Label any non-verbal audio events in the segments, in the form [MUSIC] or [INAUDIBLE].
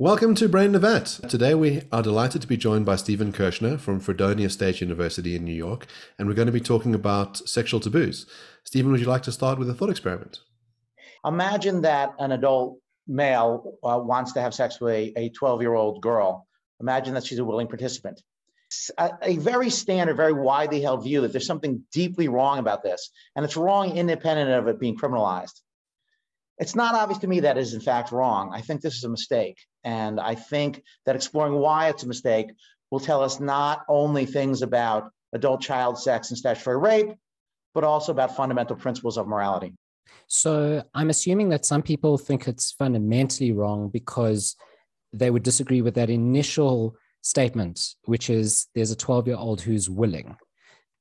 Welcome to Brain the Vat. Today we are delighted to be joined by Stephen Kershnar from Fredonia State University in New York, and we're going to be talking about sexual taboos. Stephen, would you like to start with a thought experiment? Imagine that an adult male uh, wants to have sex with a 12 year old girl. Imagine that she's a willing participant. A, a, very standard, very widely held view that there's something deeply wrong about this, and it's wrong independent of it being criminalized. It's not obvious to me that is in fact wrong. I think this is a mistake. And I think that exploring why it's a mistake will tell us not only things about adult child sex and statutory rape, but also about fundamental principles of morality. So I'm assuming that some people think it's fundamentally wrong because they would disagree with that initial statement, which is there's a 12 year old who's willing.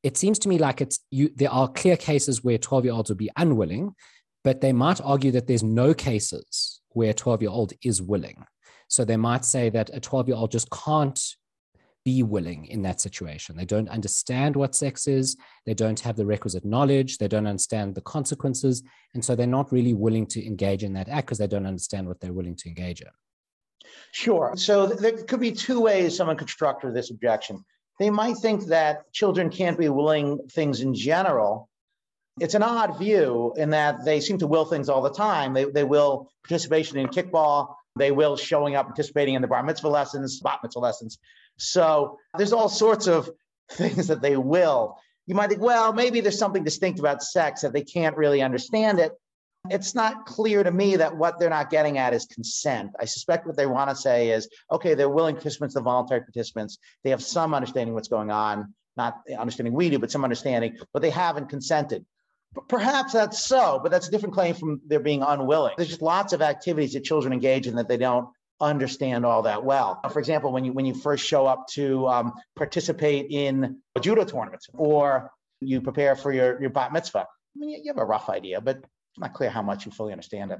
It seems to me like it's you there are clear cases where 12 year olds would be unwilling, but they might argue that there's no cases where a 12 year old is willing. So they might say that a 12 year old just can't be willing in that situation. They don't understand what sex is. They don't have the requisite knowledge. They don't understand the consequences. And so they're not really willing to engage in that act because they don't understand what they're willing to engage in. Sure. So there could be two ways someone could structure this objection. They might think that children can't be willing things in general it's an odd view in that they seem to will things all the time. They, they will participation in kickball, they will showing up, participating in the bar mitzvah lessons, bat mitzvah lessons. So there's all sorts of [LAUGHS] things that they will. You might think, well, maybe there's something distinct about sex that they can't really understand it. It's not clear to me that what they're not getting at is consent. I suspect what they want to say is, okay, they're willing participants, the voluntary participants. They have some understanding what's going on, not understanding we do, but some understanding, but they haven't consented. Perhaps that's so, but that's a different claim from their being unwilling. There's just lots of activities that children engage in that they don't understand all that well. For example, when you when you first show up to um, participate in judo tournament or you prepare for your, your bat mitzvah, I mean, you have a rough idea, but it's not clear how much you fully understand it.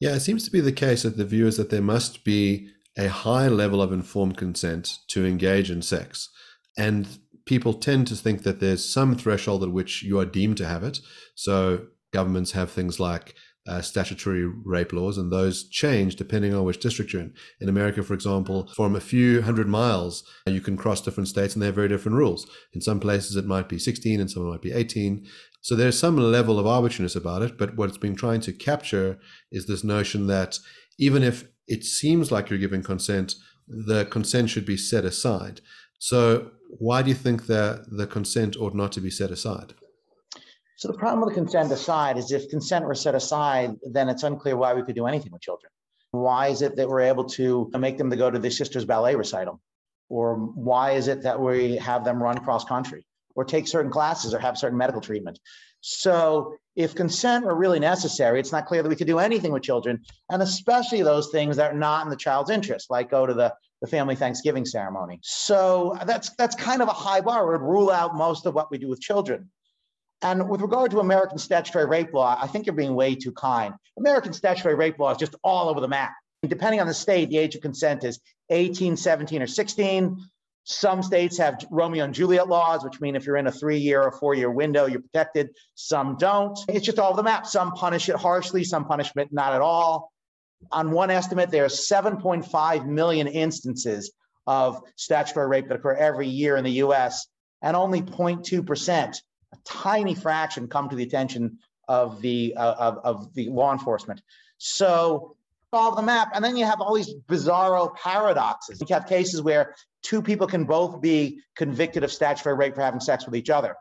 Yeah, it seems to be the case that the view is that there must be a high level of informed consent to engage in sex. And people tend to think that there's some threshold at which you are deemed to have it. So governments have things like uh, statutory rape laws, and those change depending on which district you're in. In America, for example, from a few hundred miles, you can cross different states and they have very different rules. In some places, it might be 16, and some might be 18. So there's some level of arbitrariness about it, but what it's been trying to capture is this notion that even if it seems like you're giving consent, the consent should be set aside. So why do you think that the consent ought not to be set aside? So the problem with consent aside is if consent were set aside, then it's unclear why we could do anything with children. Why is it that we're able to make them to go to their sister's ballet recital? Or why is it that we have them run cross country or take certain classes or have certain medical treatment? So if consent were really necessary, it's not clear that we could do anything with children, and especially those things that are not in the child's interest, like go to the the family Thanksgiving ceremony. So that's that's kind of a high bar. It would rule out most of what we do with children. And with regard to American statutory rape law, I think you're being way too kind. American statutory rape law is just all over the map. Depending on the state, the age of consent is 18, 17, or 16. Some states have Romeo and Juliet laws, which mean if you're in a three year or four year window, you're protected. Some don't. It's just all over the map. Some punish it harshly, some punishment not at all on one estimate, there are 7.5 million instances of statutory rape that occur every year in the US, and only 0.2%, a tiny fraction, come to the attention of the, uh, of, of the law enforcement. So solve the map. And then you have all these bizarro paradoxes. You have cases where two people can both be convicted of statutory rape for having sex with each other.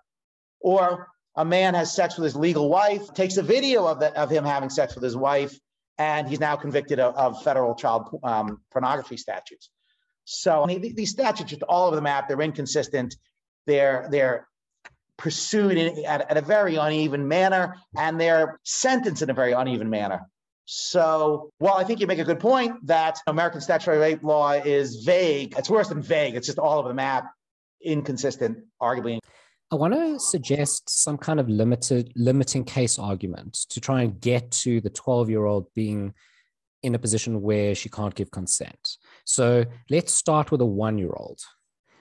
Or a man has sex with his legal wife, takes a video of, the, of him having sex with his wife, and he's now convicted of, of federal child um, pornography statutes. So I mean, these statutes just all over the map. They're inconsistent. They're they're pursued in, at, at a very uneven manner, and they're sentenced in a very uneven manner. So, while I think you make a good point that American statutory rape law is vague, it's worse than vague. It's just all over the map, inconsistent, arguably. I want to suggest some kind of limited limiting case argument to try and get to the 12 year old being in a position where she can't give consent. So let's start with a one year old.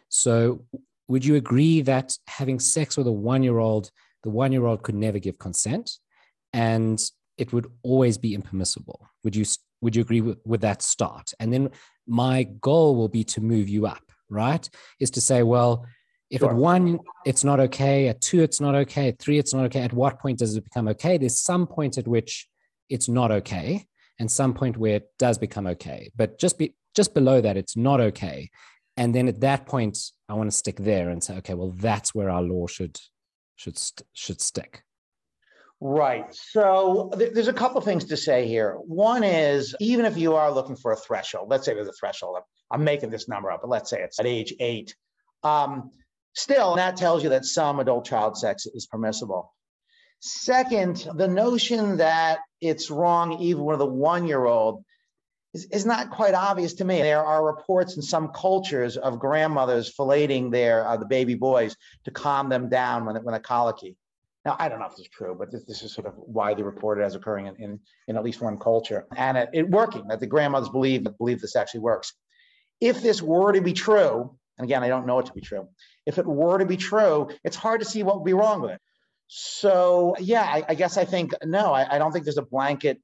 So, would you agree that having sex with a one year old, the one year old could never give consent and it would always be impermissible? Would you would you agree with, with that start? And then my goal will be to move you up, right? Is to say, well, if sure. at one it's not okay, at two it's not okay, at three it's not okay, at what point does it become okay? There's some point at which it's not okay, and some point where it does become okay. But just be just below that, it's not okay. And then at that point, I want to stick there and say, okay, well, that's where our law should should should stick. Right. So th- there's a couple things to say here. One is even if you are looking for a threshold, let's say there's a threshold. I'm making this number up, but let's say it's at age eight. Um, still, that tells you that some adult child sex is permissible. Second, the notion that it's wrong even with a one year old is, is not quite obvious to me. There are reports in some cultures of grandmothers fellating their uh, the baby boys to calm them down when, when a colicky. Now, I don't know if this is true, but this, this is sort of widely reported as occurring in, in, in at least one culture and it, it, working, that the grandmothers believe, believe this actually works. If this were to be true, and again, I don't know it to be true, if it were to be true, it's hard to see what would be wrong with it. So, yeah, I, I guess I think, no, I, I don't think there's a blanket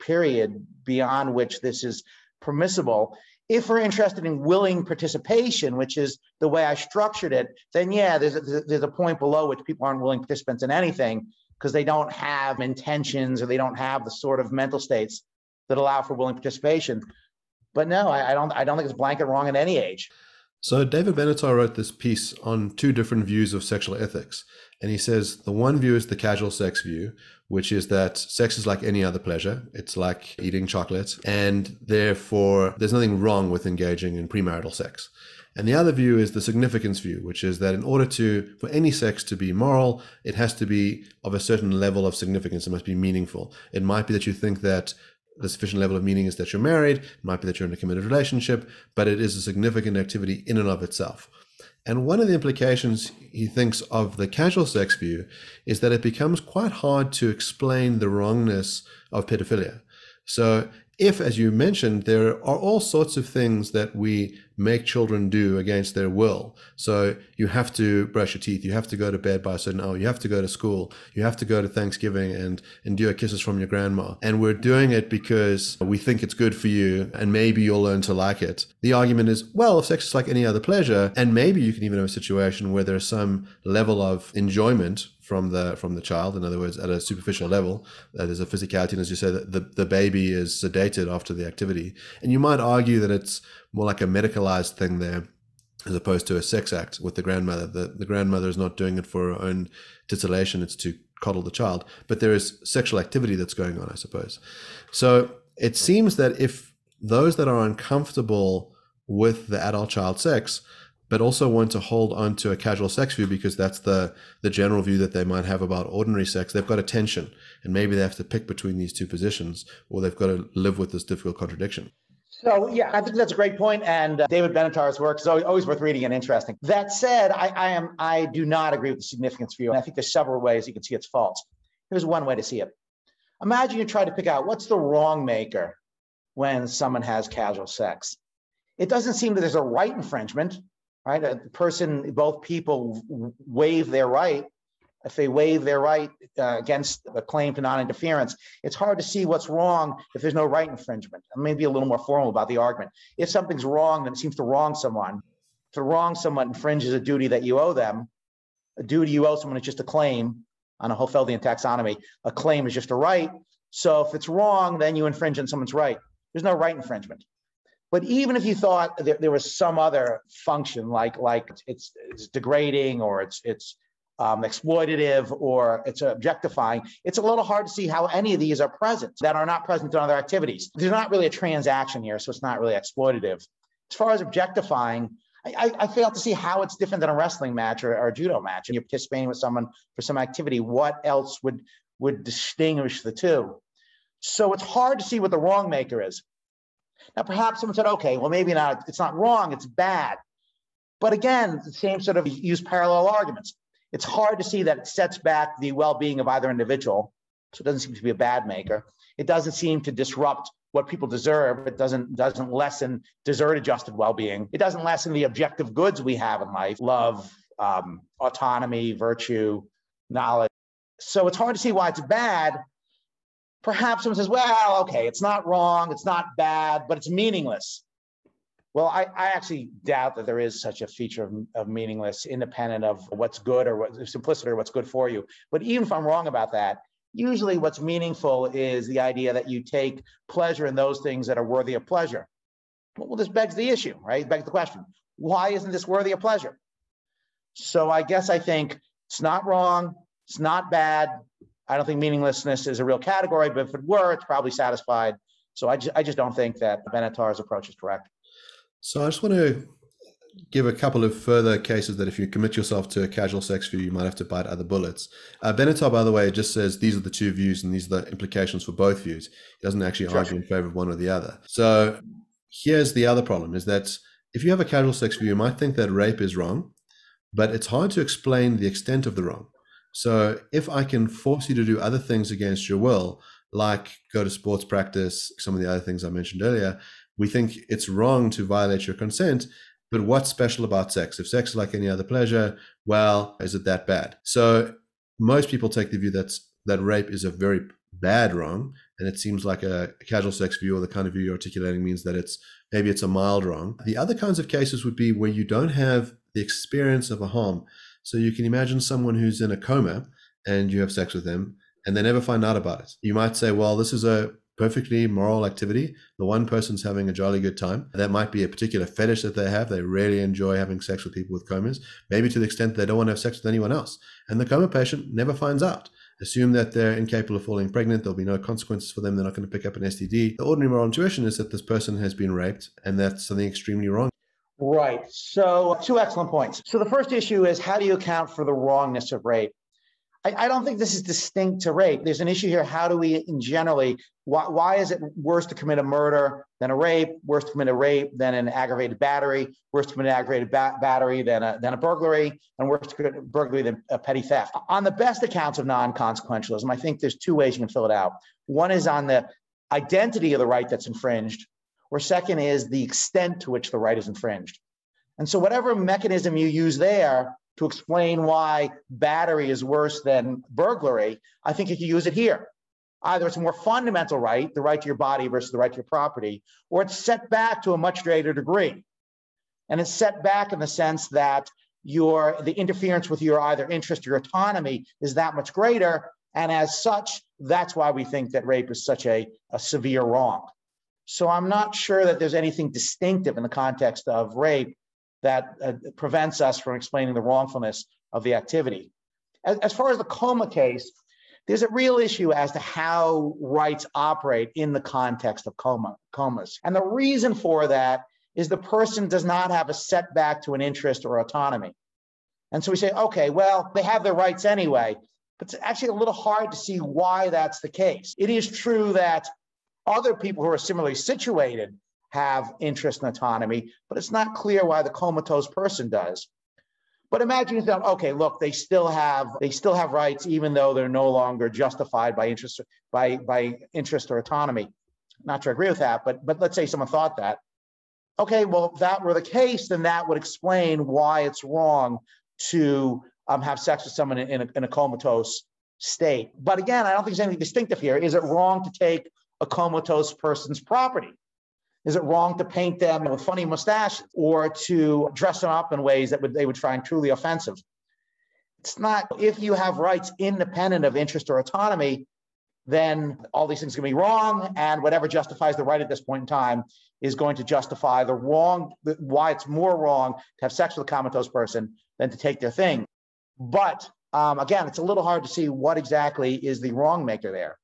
period beyond which this is permissible if we're interested in willing participation, which is the way I structured it, then yeah, there's a, there's a point below which people aren't willing participants in anything because they don't have intentions or they don't have the sort of mental states that allow for willing participation. But no, I, I don't. I don't think it's blanket wrong at any age. So David Benatar wrote this piece on two different views of sexual ethics, and he says the one view is the casual sex view, which is that sex is like any other pleasure. It's like eating chocolate, and therefore there's nothing wrong with engaging in premarital sex. And the other view is the significance view, which is that in order to for any sex to be moral, it has to be of a certain level of significance. It must be meaningful. It might be that you think that the sufficient level of meaning is that you're married. It might be that you're in a committed relationship, but it is a significant activity in and of itself. And one of the implications he thinks of the casual sex view is that it becomes quite hard to explain the wrongness of pedophilia. So if, as you mentioned, there are all sorts of things that we make children do against their will. So you have to brush your teeth, you have to go to bed by a certain hour, you have to go to school, you have to go to Thanksgiving and endure kisses from your grandma. And we're doing it because we think it's good for you and maybe you'll learn to like it. The argument is, well, if sex is like any other pleasure, and maybe you can even have a situation where there's some level of enjoyment from the from the child. In other words, at a superficial level, uh, there's a physicality, and as you say, the the baby is sedated after the activity. And you might argue that it's more like a medicalized thing there, as opposed to a sex act with the grandmother. The the grandmother is not doing it for her own titillation; it's to coddle the child. But there is sexual activity that's going on, I suppose. So it seems that if those that are uncomfortable with the adult child sex but also want to hold on to a casual sex view because that's the the general view that they might have about ordinary sex. They've got a tension, and maybe they have to pick between these two positions, or they've got to live with this difficult contradiction. So yeah, I think that's a great point, and uh, David Benatar's work is always, always, worth reading and interesting. That said, I, I am I do not agree with the significance view, and I think there's several ways you can see its faults. Here's one way to see it. Imagine you try to pick out what's the wrong maker when someone has casual sex. It doesn't seem that there's a right infringement right? A person, both people waive their right. If they waive their right uh, against a claim to non-interference, it's hard to see what's wrong if there's no right infringement. I may be a little more formal about the argument. If something's wrong, then it seems to wrong someone. To wrong someone infringes a duty that you owe them. A duty you owe someone is just a claim on a Hohfeldian taxonomy. A claim is just a right. So if it's wrong, then you infringe on someone's right. There's no right infringement. But even if you thought there, there was some other function, like like it's, it's degrading or it's it's um, exploitative or it's objectifying, it's a little hard to see how any of these are present that are not present in other activities. There's not really a transaction here, so it's not really exploitative. As far as objectifying, I, I, fail to see how it's different than a wrestling match or, or, a judo match. And you're participating with someone for some activity. What else would would distinguish the two? So it's hard to see what the wrong maker is. Now, perhaps someone said, okay, well, maybe not, it's not wrong, it's bad. But again, the same sort of use parallel arguments. It's hard to see that it sets back the well being of either individual. So it doesn't seem to be a bad maker. It doesn't seem to disrupt what people deserve. It doesn't doesn't lessen desert adjusted well being. It doesn't lessen the objective goods we have in life: love, um, autonomy, virtue, knowledge. So it's hard to see why it's bad. Perhaps someone says, well, okay, it's not wrong, it's not bad, but it's meaningless. Well, I, I actually doubt that there is such a feature of, of meaningless, independent of what's good or what simplicity or what's good for you. But even if I'm wrong about that, usually what's meaningful is the idea that you take pleasure in those things that are worthy of pleasure. Well, this begs the issue, right? Begs the question: Why isn't this worthy of pleasure? So I guess I think it's not wrong, it's not bad. I don't think meaninglessness is a real category, but if it were, it's probably satisfied. So I just, I just don't think that Benatar's approach is correct. So I just want to give a couple of further cases that if you commit yourself to a casual sex view, you might have to bite other bullets. Uh, Benatar, by the way, just says these are the two views and these are the implications for both views. He doesn't actually sure. argue in favor of one or the other. So here's the other problem is that if you have a casual sex view, you might think that rape is wrong, but it's hard to explain the extent of the wrong. So if I can force you to do other things against your will, like go to sports practice, some of the other things I mentioned earlier, we think it's wrong to violate your consent. But what's special about sex? If sex is like any other pleasure, well, is it that bad? So most people take the view that that rape is a very bad wrong, and it seems like a casual sex view or the kind of view you're articulating means that it's maybe it's a mild wrong. The other kinds of cases would be where you don't have the experience of a harm. So you can imagine someone who's in a coma and you have sex with them and they never find out about it. You might say, well, this is a perfectly moral activity. The one person's having a jolly good time. That might be a particular fetish that they have. They really enjoy having sex with people with comas, maybe to the extent they don't want to have sex with anyone else. And the coma patient never finds out. Assume that they're incapable of falling pregnant. There'll be no consequences for them. They're not going to pick up an STD. The ordinary moral intuition is that this person has been raped and that's something extremely wrong. Right. So, two excellent points. So, the first issue is how do you account for the wrongness of rape? I, I, don't think this is distinct to rape. There's an issue here. How do we, in generally, why, why is it worse to commit a murder than a rape? Worse to commit a rape than an aggravated battery? Worse to commit an aggravated ba- battery than a, than a burglary? And worse to commit a burglary than a petty theft? On the best accounts of non-consequentialism, I think there's two ways you can fill it out. One is on the identity of the right that's infringed, or second is the extent to which the right is infringed. And so, whatever mechanism you use there to explain why battery is worse than burglary, I think you can use it here. Either it's a more fundamental right, the right to your body versus the right to your property, or it's set back to a much greater degree. And it's set back in the sense that your the interference with your either interest or autonomy is that much greater. And as such, that's why we think that rape is such a, a severe wrong. So I'm not sure that there's anything distinctive in the context of rape that uh, prevents us from explaining the wrongfulness of the activity. As, as far as the coma case, there's a real issue as to how rights operate in the context of coma, comas. And the reason for that is the person does not have a setback to an interest or autonomy. And so we say, okay, well, they have their rights anyway. But it's actually a little hard to see why that's the case. It is true that other people who are similarly situated have interest and autonomy, but it's not clear why the comatose person does. But imagine that, okay, look, they still have they still have rights, even though they're no longer justified by interest by by interest or autonomy. Not I agree with that, but but let's say someone thought that. Okay, well, if that were the case, then that would explain why it's wrong to um, have sex with someone in a, in a comatose state. But again, I don't think there's anything distinctive here. Is it wrong to take a comatose person's property? Is it wrong to paint them with funny mustaches or to dress them up in ways that would, they would find truly offensive? It's not, if you have rights independent of interest or autonomy, then all these things can be wrong. And whatever justifies the right at this point in time is going to justify the wrong, why it's more wrong to have sex with a comatose person than to take their thing. But um, again, it's a little hard to see what exactly is the wrong maker there.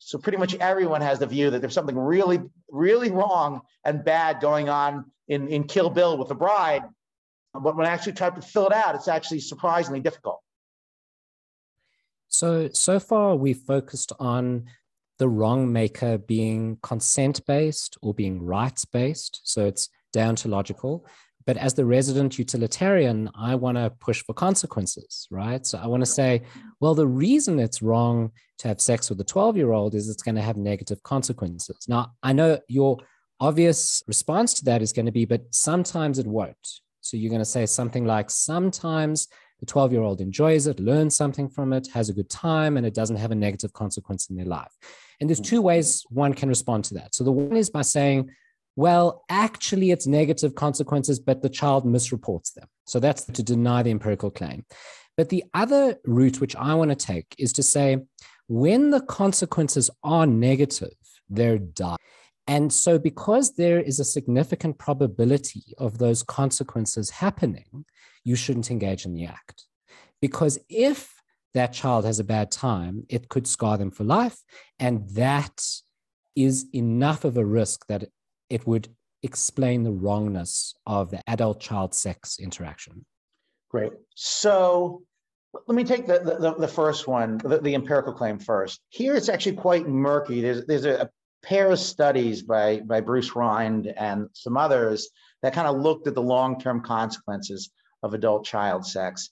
So pretty much everyone has the view that there's something really, really wrong and bad going on in, in Kill Bill with the bride. But when I actually try to fill it out, it's actually surprisingly difficult. So, so far we've focused on the wrong maker being consent based or being rights based. So it's deontological. But as the resident utilitarian, I want to push for consequences, right? So I want to say, well, the reason it's wrong to have sex with a 12 year old is it's going to have negative consequences. Now, I know your obvious response to that is going to be, but sometimes it won't. So you're going to say something like, sometimes the 12 year old enjoys it, learns something from it, has a good time, and it doesn't have a negative consequence in their life. And there's mm. two ways one can respond to that. So the one is by saying, well, actually, it's negative consequences, but the child misreports them. So that's to deny the empirical claim. But the other route, which I want to take, is to say, when the consequences are negative, they're done. And so, because there is a significant probability of those consequences happening, you shouldn't engage in the act. Because if that child has a bad time, it could scar them for life. And that is enough of a risk that it would explain the wrongness of the adult child sex interaction. Great. So let me take the, the, the first one, the, the, empirical claim first. Here it's actually quite murky. There's, there's a, pair of studies by, by Bruce Rind and some others that kind of looked at the long-term consequences of adult child sex.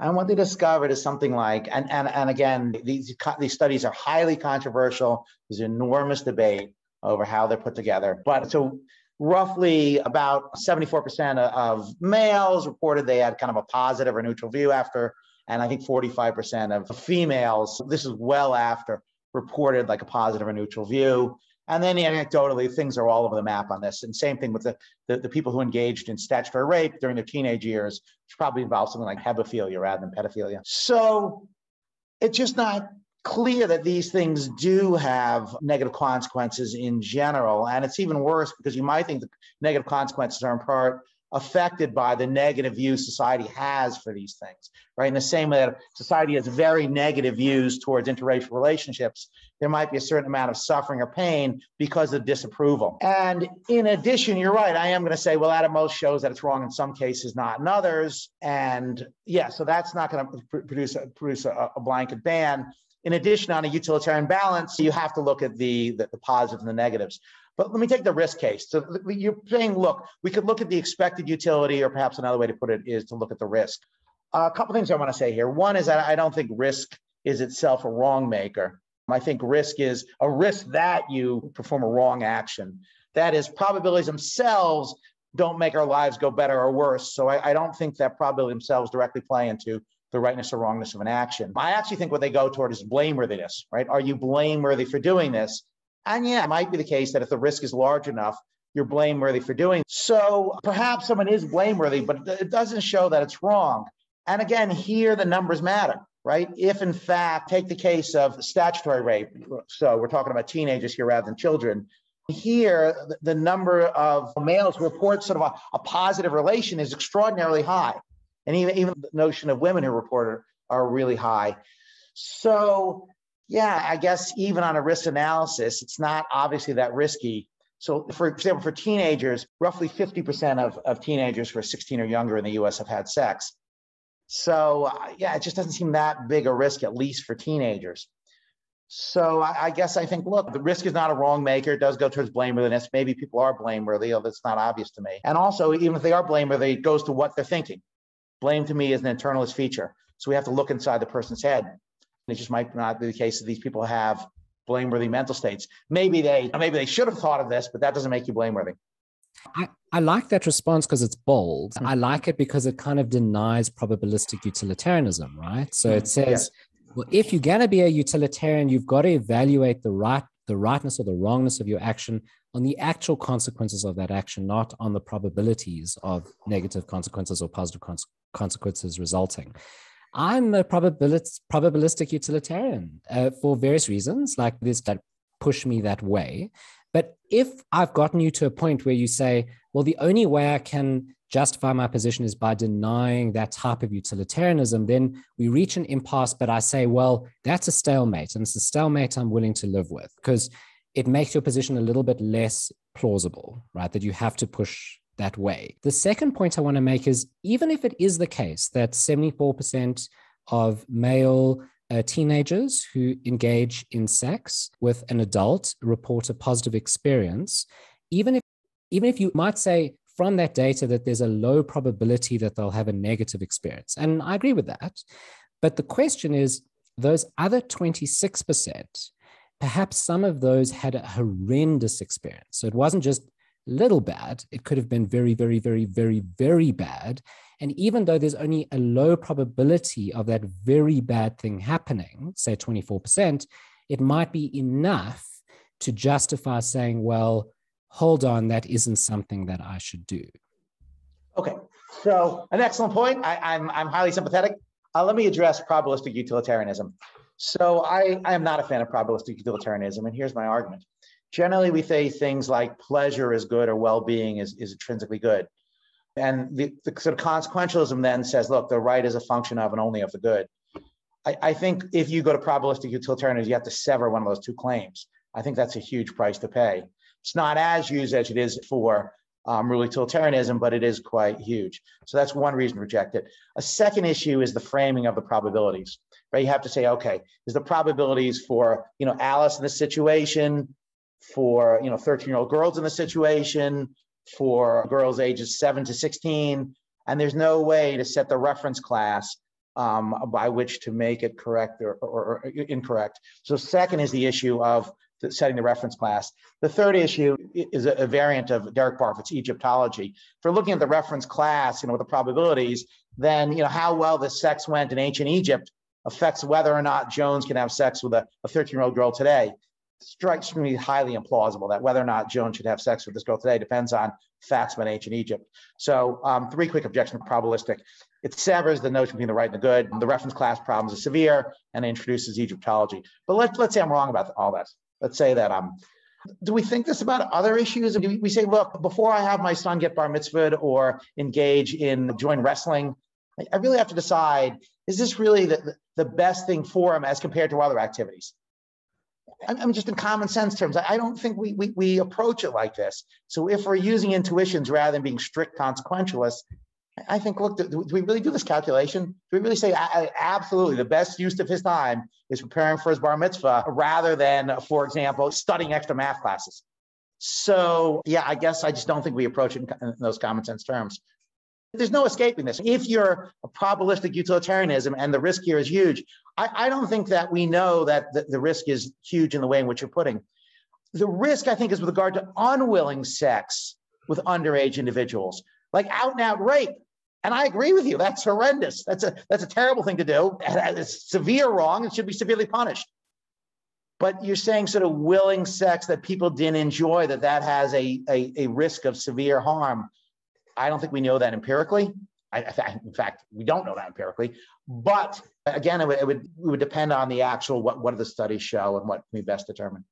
And what they discovered is something like, and, and, and again, these, these studies are highly controversial. There's enormous debate over how they're put together. But so roughly about 74% of males reported they had kind of a positive or neutral view after, and I think 45% of females, this is well after, reported like a positive or neutral view. And then anecdotally, things are all over the map on this. And same thing with the, the, the, people who engaged in statutory rape during their teenage years, which probably involves something like hebephilia rather than pedophilia. So it's just not clear that these things do have negative consequences in general. And it's even worse because you might think the negative consequences are in part affected by the negative views society has for these things, right? In the same way that society has very negative views towards interracial relationships, there might be a certain amount of suffering or pain because of disapproval. And in addition, you're right, I am going to say, well, that at most shows that it's wrong in some cases, not in others. And yeah, so that's not going to produce, produce a, a blanket ban. In addition, on a utilitarian balance, you have to look at the, the, the positives and the negatives. But let me take the risk case. So you're saying, look, we could look at the expected utility, or perhaps another way to put it is to look at the risk. Uh, a couple things I want to say here. One is that I don't think risk is itself a wrong maker. I think risk is a risk that you perform a wrong action. That is, probabilities themselves don't make our lives go better or worse. So I, I don't think that probability themselves directly play into the rightness or wrongness of an action. I actually think what they go toward is blameworthiness, right? Are you blameworthy for doing this? And yeah, it might be the case that if the risk is large enough, you're blameworthy for doing. So perhaps someone is blameworthy, but it doesn't show that it's wrong. And again, here the numbers matter, right? If in fact, take the case of statutory rape. So we're talking about teenagers here rather than children. Here, the number of males who report sort of a, a positive relation is extraordinarily high. And even, even the notion of women who report are really high. So yeah, I guess even on a risk analysis, it's not obviously that risky. So, for example, for teenagers, roughly 50% of, of teenagers who are 16 or younger in the US have had sex. So, uh, yeah, it just doesn't seem that big a risk, at least for teenagers. So, I, I guess I think, look, the risk is not a wrong maker. It does go towards blameworthiness. Maybe people are blameworthy, although it's not obvious to me. And also, even if they are blameworthy, it goes to what they're thinking. Blame to me is an internalist feature. So, we have to look inside the person's head it just might not be the case that these people have blameworthy mental states. Maybe they maybe they should have thought of this, but that doesn't make you blameworthy. I, I like that response because it's bold. Mm-hmm. I like it because it kind of denies probabilistic utilitarianism, right? So mm-hmm. it says, yeah. well, if you're going to be a utilitarian, you've got to evaluate the right the rightness or the wrongness of your action on the actual consequences of that action, not on the probabilities of negative consequences or positive cons- consequences resulting. I'm a probabilist, probabilistic utilitarian uh, for various reasons, like this that push me that way. But if I've gotten you to a point where you say, well, the only way I can justify my position is by denying that type of utilitarianism, then we reach an impasse. But I say, well, that's a stalemate. And it's a stalemate I'm willing to live with because it makes your position a little bit less plausible, right? That you have to push that way. The second point I want to make is even if it is the case that 74% of male uh, teenagers who engage in sex with an adult report a positive experience, even if even if you might say from that data that there's a low probability that they'll have a negative experience. And I agree with that. But the question is those other 26%, perhaps some of those had a horrendous experience. So it wasn't just little bad, it could have been very, very, very, very, very bad. And even though there's only a low probability of that very bad thing happening, say 24%, it might be enough to justify saying, well, hold on, that isn't something that I should do. Okay, so an excellent point. I, am I'm, I'm highly sympathetic. Uh, let me address probabilistic utilitarianism. So I, I am not a fan of probabilistic utilitarianism, and here's my argument. Generally, we say things like pleasure is good or well-being is, is intrinsically good. And the, the sort of consequentialism then says, look, the right is a function of and only of the good. I, I think if you go to probabilistic utilitarianism, you have to sever one of those two claims. I think that's a huge price to pay. It's not as used as it is for um, rule utilitarianism, but it is quite huge. So that's one reason to reject it. A second issue is the framing of the probabilities, right? You have to say, okay, is the probabilities for, you know, Alice in this situation, for, you know, 13 year old girls in the situation, for girls ages seven to 16. And there's no way to set the reference class um, by which to make it correct or, or, or, incorrect. So second is the issue of the, setting the reference class. The third issue is a, a, variant of Derek Parfit's Egyptology. If we're looking at the reference class, you know, with the probabilities, then you know how well the sex went in ancient Egypt affects whether or not Jones can have sex with a 13-year-old girl today strikes me highly implausible that whether or not Joan should have sex with this girl today depends on facts about ancient Egypt. So um, three quick objections probabilistic. It severs the notion between the right and the good. The reference class problems are severe and introduces Egyptology. But let's, let's say I'm wrong about all that. Let's say that I'm, do we think this about other issues? Do we say, look, before I have my son get bar mitzvahed or engage in join wrestling, I really have to decide, is this really the, the best thing for him as compared to other activities? I mean, just in common sense terms, I don't think we, we, we approach it like this. So if we're using intuitions rather than being strict consequentialists, I think, look, do, do we really do this calculation? Do we really say absolutely the best use of his time is preparing for his bar mitzvah rather than, for example, studying extra math classes? So yeah, I guess I just don't think we approach it in, in those common sense terms. There's no escaping this. If you're a probabilistic utilitarianism and the risk here is huge, I, I don't think that we know that the, the risk is huge in the way in which you're putting. The risk, I think, is with regard to unwilling sex with underage individuals, like out and out rape. And I agree with you. That's horrendous. That's a that's a terrible thing to do. [LAUGHS] It's severe wrong. It should be severely punished. But you're saying sort of willing sex that people didn't enjoy, that that has a, a, a risk of severe harm. I don't think we know that empirically. I, in fact, we don't know that empirically. But again, it would, it would, it would depend on the actual what, what do the studies show and what we best determine.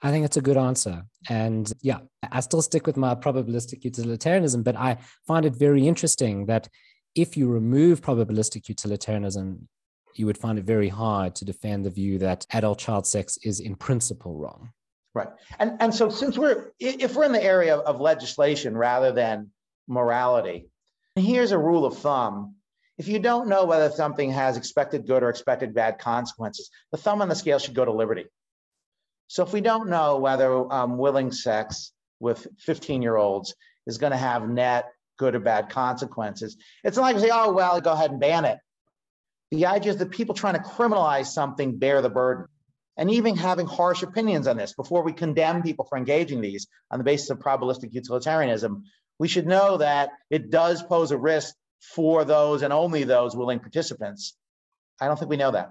I think it's a good answer. And yeah, I still stick with my probabilistic utilitarianism, but I find it very interesting that if you remove probabilistic utilitarianism, you would find it very hard to defend the view that adult child sex is in principle wrong. Right. And, and so since we're, if we're in the area of legislation rather than morality, here's a rule of thumb. If you don't know whether something has expected good or expected bad consequences, the thumb on the scale should go to liberty. So if we don't know whether um, willing sex with 15 year olds is going to have net good or bad consequences, it's not like we say, oh, well, go ahead and ban it. The idea is that people trying to criminalize something bear the burden. And even having harsh opinions on this before we condemn people for engaging these on the basis of probabilistic utilitarianism, we should know that it does pose a risk for those and only those willing participants. I don't think we know that.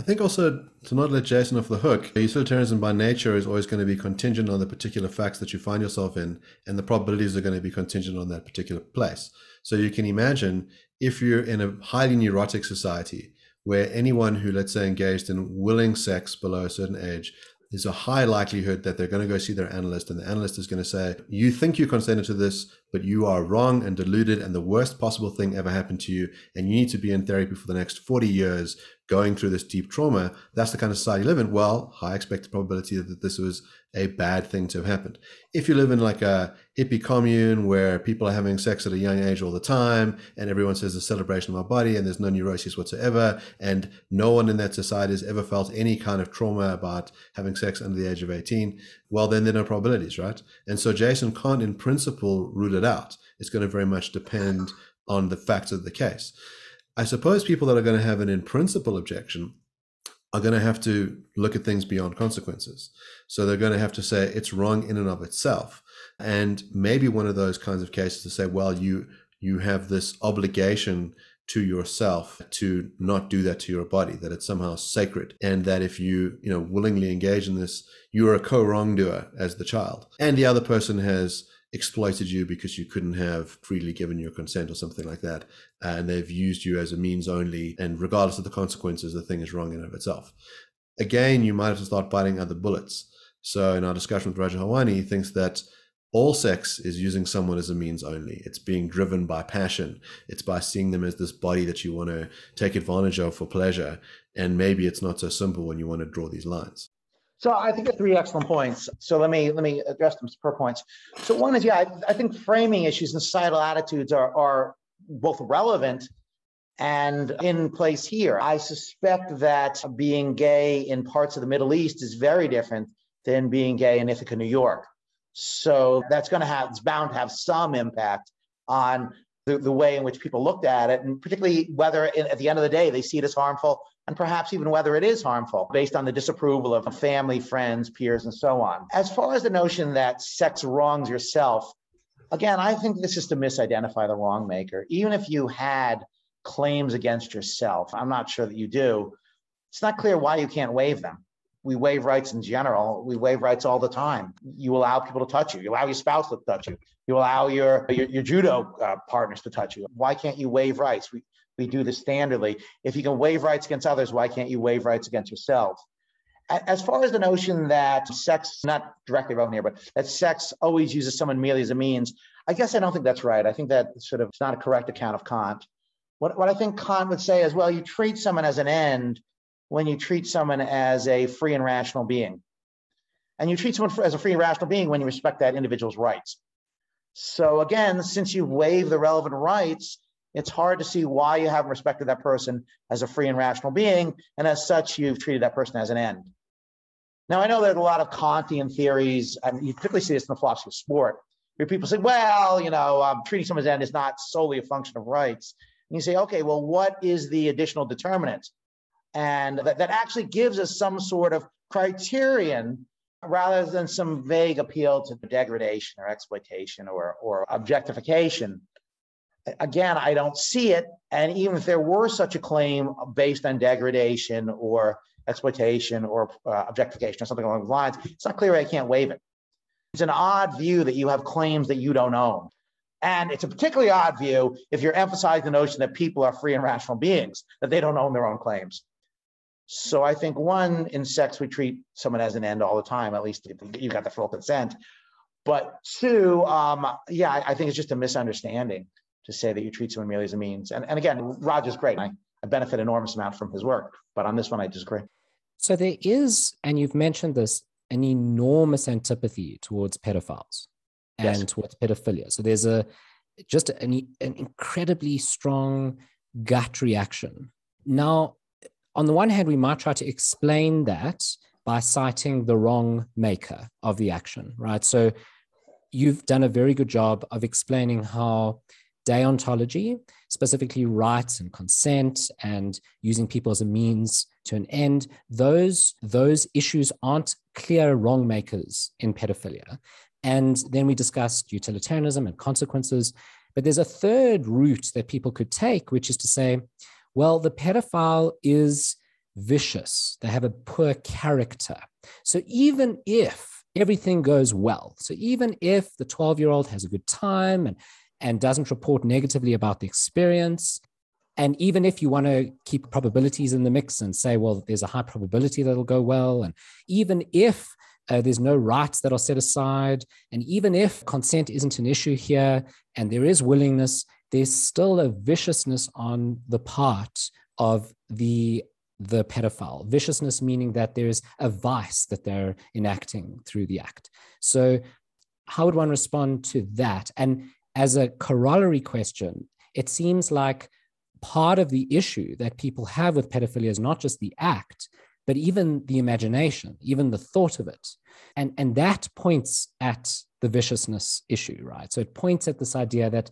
I think also to not let Jason off the hook, utilitarianism by nature is always going to be contingent on the particular facts that you find yourself in, and the probabilities are going to be contingent on that particular place. So you can imagine if you're in a highly neurotic society where anyone who, let's say, engaged in willing sex below a certain age there's a high likelihood that they're going to go see their analyst, and the analyst is going to say, You think you consented to this, but you are wrong and deluded, and the worst possible thing ever happened to you, and you need to be in therapy for the next 40 years going through this deep trauma. That's the kind of society you live in. Well, high expected probability that this was a bad thing to have happened. If you live in like a hippie commune where people are having sex at a young age all the time and everyone says a celebration of our body and there's no neuroses whatsoever and no one in that society has ever felt any kind of trauma about having sex under the age of 18, well, then there are no probabilities, right? And so Jason can't in principle rule it out. It's going to very much depend on the facts of the case. I suppose people that are going to have an in principle objection are going to have to look at things beyond consequences. So they're going to have to say it's wrong in and of itself. And maybe one of those kinds of cases to say, well, you you have this obligation to yourself to not do that to your body that it's somehow sacred and that if you you know willingly engage in this you're a co-wrongdoer as the child and the other person has exploited you because you couldn't have freely given your consent or something like that uh, and they've used you as a means only and regardless of the consequences the thing is wrong in and of itself again you might have to start biting other bullets so in our discussion with Raja Halwani, he thinks that all sex is using someone as a means only. It's being driven by passion. It's by seeing them as this body that you want to take advantage of for pleasure. And maybe it's not so simple when you want to draw these lines. So I think three excellent points. So let me let me address them per points. So one is yeah, I, I think framing issues and societal attitudes are are both relevant and in place here. I suspect that being gay in parts of the Middle East is very different than being gay in Ithaca, New York. So that's going to have, it's bound to have some impact on the, the way in which people looked at it, and particularly whether in, at the end of the day they see it as harmful, and perhaps even whether it is harmful based on the disapproval of family, friends, peers, and so on. As far as the notion that sex wrongs yourself, again, I think this is to misidentify the wrong maker. Even if you had claims against yourself, I'm not sure that you do, it's not clear why you can't waive them we waive rights in general. We waive rights all the time. You allow people to touch you. You allow your spouse to touch you. You allow your your, your judo uh, partners to touch you. Why can't you waive rights? We we do this standardly. If you can waive rights against others, why can't you waive rights against yourself? As far as the notion that sex, not directly relevant here, but that sex always uses someone merely as a means, I guess I don't think that's right. I think that sort of it's not a correct account of Kant. What, what I think Kant would say is, well, you treat someone as an end when you treat someone as a free and rational being. And you treat someone as a free and rational being when you respect that individual's rights. So again, since you waive the relevant rights, it's hard to see why you haven't respected that person as a free and rational being, and as such, you've treated that person as an end. Now, I know there's a lot of Kantian theories, and you typically see this in the philosophy of sport, where people say, well, you know, um, treating someone as an end is not solely a function of rights. And you say, okay, well, what is the additional determinant? and that, that actually gives us some sort of criterion rather than some vague appeal to degradation or exploitation or, or objectification. Again, I don't see it. And even if there were such a claim based on degradation or exploitation or uh, objectification or something along those lines, it's not clear I can't waive it. It's an odd view that you have claims that you don't own. And it's a particularly odd view if you're emphasizing the notion that people are free and rational beings, that they don't own their own claims. So I think one, in sex, we treat someone as an end all the time, at least you've got the full consent. But two, um, yeah, I, I, think it's just a misunderstanding to say that you treat someone merely as a means. And, and again, Roger's great. I, I benefit enormous amount from his work, but on this one, I disagree. So there is, and you've mentioned this, an enormous antipathy towards pedophiles and yes. towards pedophilia. So there's a just an, an incredibly strong gut reaction. Now, on the one hand, we might try to explain that by citing the wrong maker of the action, right? So you've done a very good job of explaining how deontology, specifically rights and consent and using people as a means to an end, those, those issues aren't clear wrong makers in pedophilia. And then we discussed utilitarianism and consequences. But there's a third route that people could take, which is to say, well, the pedophile is vicious, they have a poor character. So even if everything goes well, so even if the 12 year old has a good time and, and doesn't report negatively about the experience, and even if you want to keep probabilities in the mix and say, well, there's a high probability that'll go well, and even if uh, there's no rights that are set aside, and even if consent isn't an issue here and there is willingness, there's still a viciousness on the part of the the pedophile. Viciousness meaning that there's a vice that they're enacting through the act. So how would one respond to that? And as a corollary question it seems like part of the issue that people have with pedophilia is not just the act but even the imagination even the thought of it and and that points at the viciousness issue right so it points at this idea that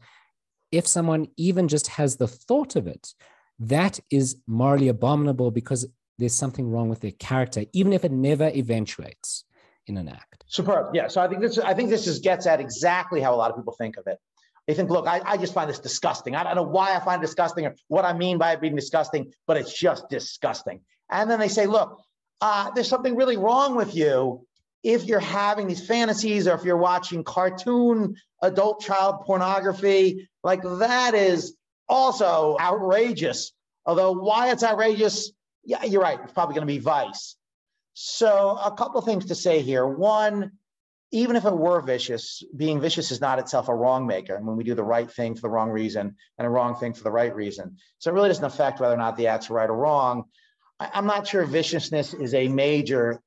if someone even just has the thought of it, that is morally abominable because there's something wrong with their character, even if it never eventuates in an act. Superb. Yeah. So I think this I think this is gets at exactly how a lot of people think of it. They think, look, I, I just find this disgusting. I don't know why I find it disgusting or what I mean by it being disgusting, but it's just disgusting. And then they say, look, uh, there's something really wrong with you if you're having these fantasies or if you're watching cartoon adult child pornography, like that is also outrageous. Although why it's outrageous, yeah, you're right. It's probably going to be vice. So a couple things to say here. One, even if it were vicious, being vicious is not itself a wrong maker. And when we do the right thing for the wrong reason and a wrong thing for the right reason. So it really doesn't affect whether or not the act's right or wrong. I, am not sure viciousness is a major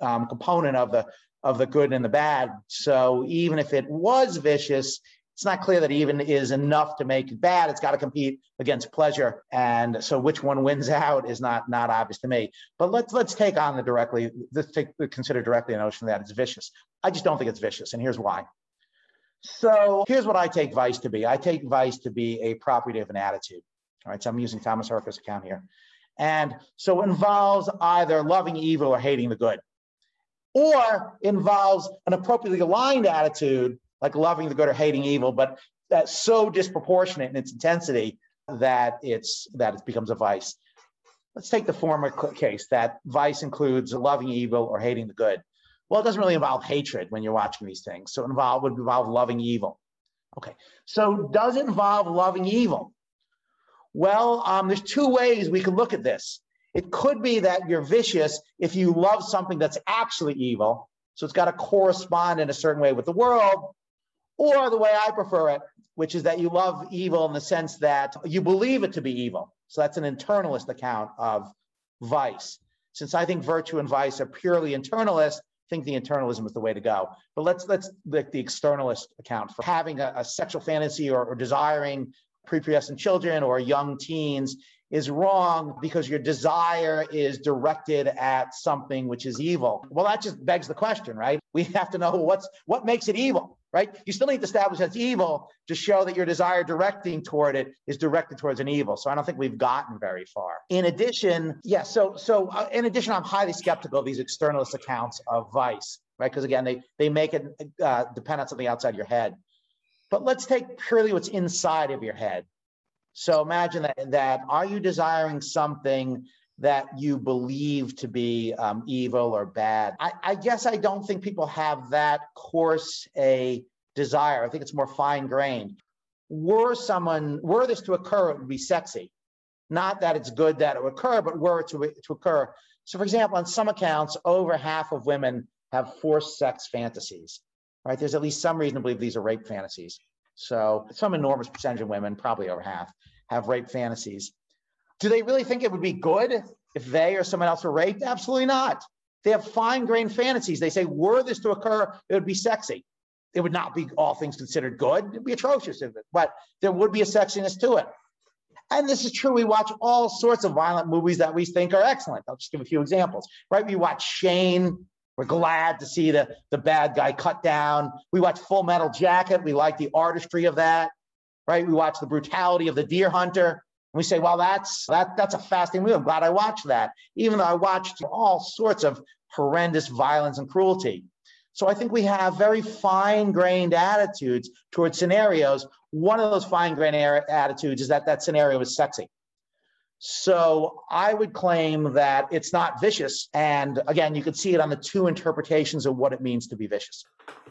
um, component of the of the good and the bad. So even if it was vicious, it's not clear that even is enough to make it bad. It's got to compete against pleasure, and so which one wins out is not not obvious to me. But let's let's take on the directly let's take consider directly the notion that it's vicious. I just don't think it's vicious, and here's why. So here's what I take vice to be. I take vice to be a property of an attitude. All right, so I'm using Thomas Hurka's account here. And so involves either loving evil or hating the good, or involves an appropriately aligned attitude, like loving the good or hating evil, but that's so disproportionate in its intensity that it's that it becomes a vice. Let's take the former case that vice includes loving evil or hating the good. Well, it doesn't really involve hatred when you're watching these things. So it involve, would involve loving evil. Okay, so does it involve loving evil? Well, um, there's two ways we can look at this. It could be that you're vicious if you love something that's actually evil. So it's got to correspond in a certain way with the world. Or the way I prefer it, which is that you love evil in the sense that you believe it to be evil. So that's an internalist account of vice. Since I think virtue and vice are purely internalist, I think the internalism is the way to go. But let's let's look the externalist account for having a, a sexual fantasy or, or desiring prepubescent children or young teens is wrong because your desire is directed at something which is evil. Well, that just begs the question, right? We have to know what's what makes it evil, right? You still need to establish that's evil to show that your desire directing toward it is directed towards an evil. So I don't think we've gotten very far. In addition, yeah. So so uh, in addition, I'm highly skeptical of these externalist accounts of vice, right? Because again, they they make it uh, depend on something outside your head. But let's take purely what's inside of your head. So imagine that, that are you desiring something that you believe to be um, evil or bad? I, I guess I don't think people have that coarse a desire. I think it's more fine grained. Were someone, were this to occur, it would be sexy. Not that it's good that it would occur, but were it to, to occur. So, for example, on some accounts, over half of women have forced sex fantasies right? There's at least some reason to believe these are rape fantasies. So some enormous percentage of women, probably over half, have rape fantasies. Do they really think it would be good if they or someone else were raped? Absolutely not. They have fine grained fantasies. They say, were this to occur, it would be sexy. It would not be all things considered good. It'd be atrocious, but there would be a sexiness to it. And this is true. We watch all sorts of violent movies that we think are excellent. I'll just give a few examples, right? We watch Shane, we're glad to see the, the bad guy cut down. We watch Full Metal Jacket. We like the artistry of that, right? We watch the brutality of the deer hunter. And we say, well, that's that that's a fascinating movie. I'm glad I watched that, even though I watched all sorts of horrendous violence and cruelty. So I think we have very fine-grained attitudes towards scenarios. One of those fine-grained attitudes is that that scenario is sexy. So I would claim that it's not vicious. And again, you could see it on the two interpretations of what it means to be vicious.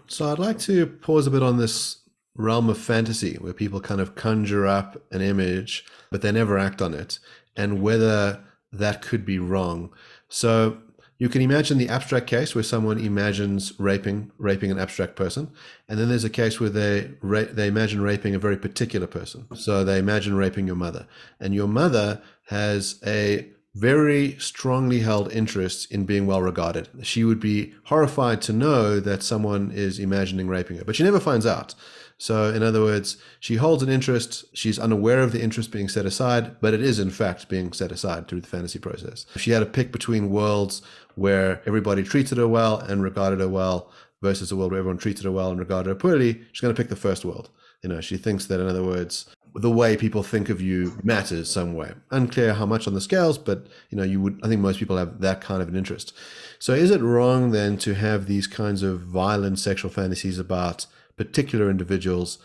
So I'd like to pause a bit on this realm of fantasy where people kind of conjure up an image, but they never act on it, and whether that could be wrong. So you can imagine the abstract case where someone imagines raping raping an abstract person, and then there's a case where they ra- they imagine raping a very particular person. So they imagine raping your mother, and your mother has a very strongly held interest in being well regarded. She would be horrified to know that someone is imagining raping her, but she never finds out. So, in other words, she holds an interest. She's unaware of the interest being set aside, but it is in fact being set aside through the fantasy process. If she had to pick between worlds where everybody treated her well and regarded her well versus a world where everyone treated her well and regarded her poorly, she's going to pick the first world. You know, she thinks that, in other words, the way people think of you matters some way. Unclear how much on the scales, but you know, you would. I think most people have that kind of an interest. So, is it wrong then to have these kinds of violent sexual fantasies about particular individuals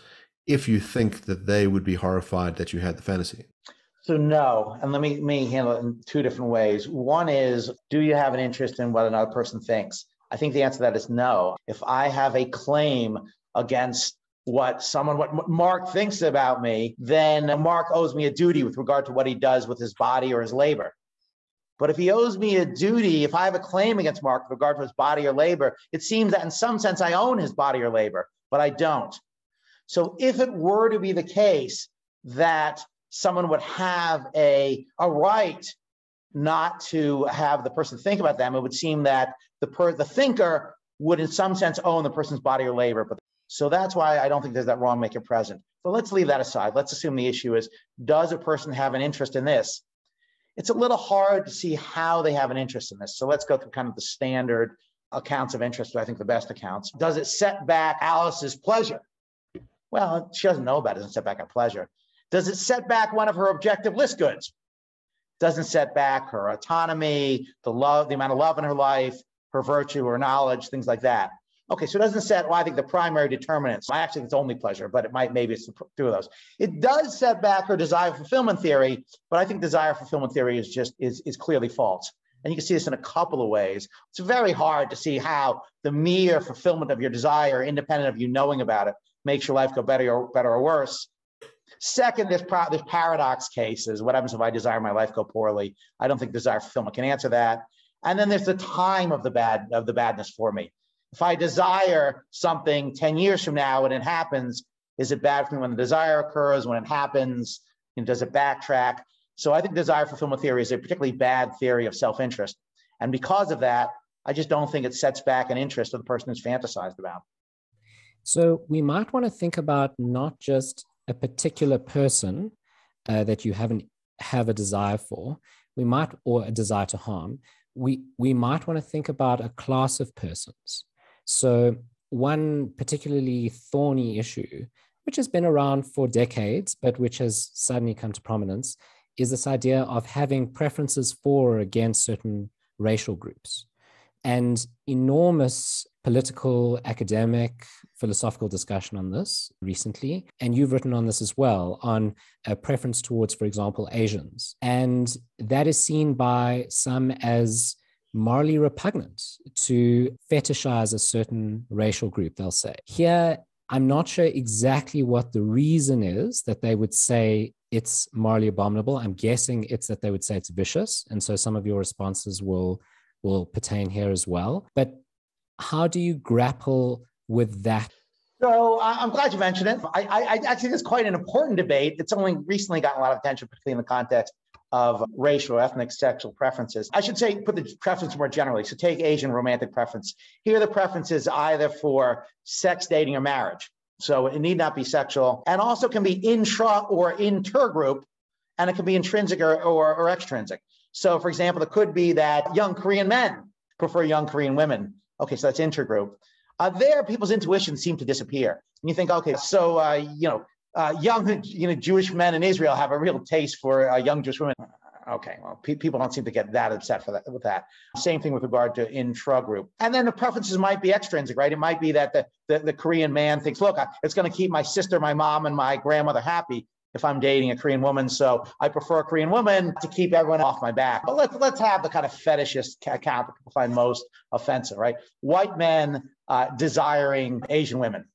if you think that they would be horrified that you had the fantasy? So no, and let me me handle it in two different ways. One is, do you have an interest in what another person thinks? I think the answer to that is no. If I have a claim against what someone, what Mark thinks about me, then Mark owes me a duty with regard to what he does with his body or his labor. But if he owes me a duty, if I have a claim against Mark with regard to his body or labor, it seems that in some sense I own his body or labor, but I don't. So if it were to be the case that someone would have a, a right not to have the person think about them, it would seem that the per, the thinker would in some sense own the person's body or labor. But so that's why I don't think there's that wrong maker present. But let's leave that aside. Let's assume the issue is, does a person have an interest in this? It's a little hard to see how they have an interest in this. So let's go through kind of the standard accounts of interest, I think the best accounts. Does it set back Alice's pleasure? Well, she doesn't know about it, it doesn't set back her pleasure. Does it set back one of her objective list goods? Doesn't set back her autonomy, the love, the amount of love in her life, her virtue, her knowledge, things like that. Okay, so it doesn't set, well, I think the primary determinants. I actually think it's only pleasure, but it might, maybe it's two of those. It does set back her desire fulfillment theory, but I think desire fulfillment theory is just, is, is clearly false. And you can see this in a couple of ways. It's very hard to see how the mere fulfillment of your desire, independent of you knowing about it, makes your life go better or better or worse. Second, there's, pro- paradox cases. What happens if I desire my life go poorly? I don't think desire fulfillment can answer that. And then there's the time of the bad of the badness for me. If I desire something 10 years from now and it happens, is it bad for me when the desire occurs? When it happens, you know, does it backtrack? So I think desire fulfillment theory is a particularly bad theory of self-interest. And because of that, I just don't think it sets back an interest of the person who's fantasized about. So we might want to think about not just a particular person uh, that you haven't have a desire for, we might or a desire to harm. We we might want to think about a class of persons. So one particularly thorny issue, which has been around for decades, but which has suddenly come to prominence, is this idea of having preferences for or against certain racial groups. And enormous political, academic, philosophical discussion on this recently. And you've written on this as well on a preference towards, for example, Asians. And that is seen by some as morally repugnant to fetishize a certain racial group, they'll say. Here, I'm not sure exactly what the reason is that they would say it's morally abominable. I'm guessing it's that they would say it's vicious. And so some of your responses will will pertain here as well. But how do you grapple with that? So I'm glad you mentioned it. I, I, I actually think it's quite an important debate. It's only recently gotten a lot of attention, particularly in the context of racial, ethnic, sexual preferences. I should say, put the preference more generally. So take Asian romantic preference. Here, the preference is either for sex, dating, or marriage. So it need not be sexual, and also can be intra or intergroup, and it can be intrinsic or, or, or extrinsic. So, for example, it could be that young Korean men prefer young Korean women Okay, so that's intergroup. Uh, there, people's intuition seem to disappear. And you think, okay, so uh, you know, uh, young you know Jewish men in Israel have a real taste for uh, young Jewish women. Okay, well, pe- people don't seem to get that upset for that with that. Same thing with regard to intra-group. And then the preferences might be extrinsic, right? It might be that the the, the Korean man thinks, look, it's going to keep my sister, my mom, and my grandmother happy if I'm dating a Korean woman. So I prefer a Korean woman to keep everyone off my back. But let's let's have the kind of fetishist account that people find most offensive, right? White men uh, desiring Asian women,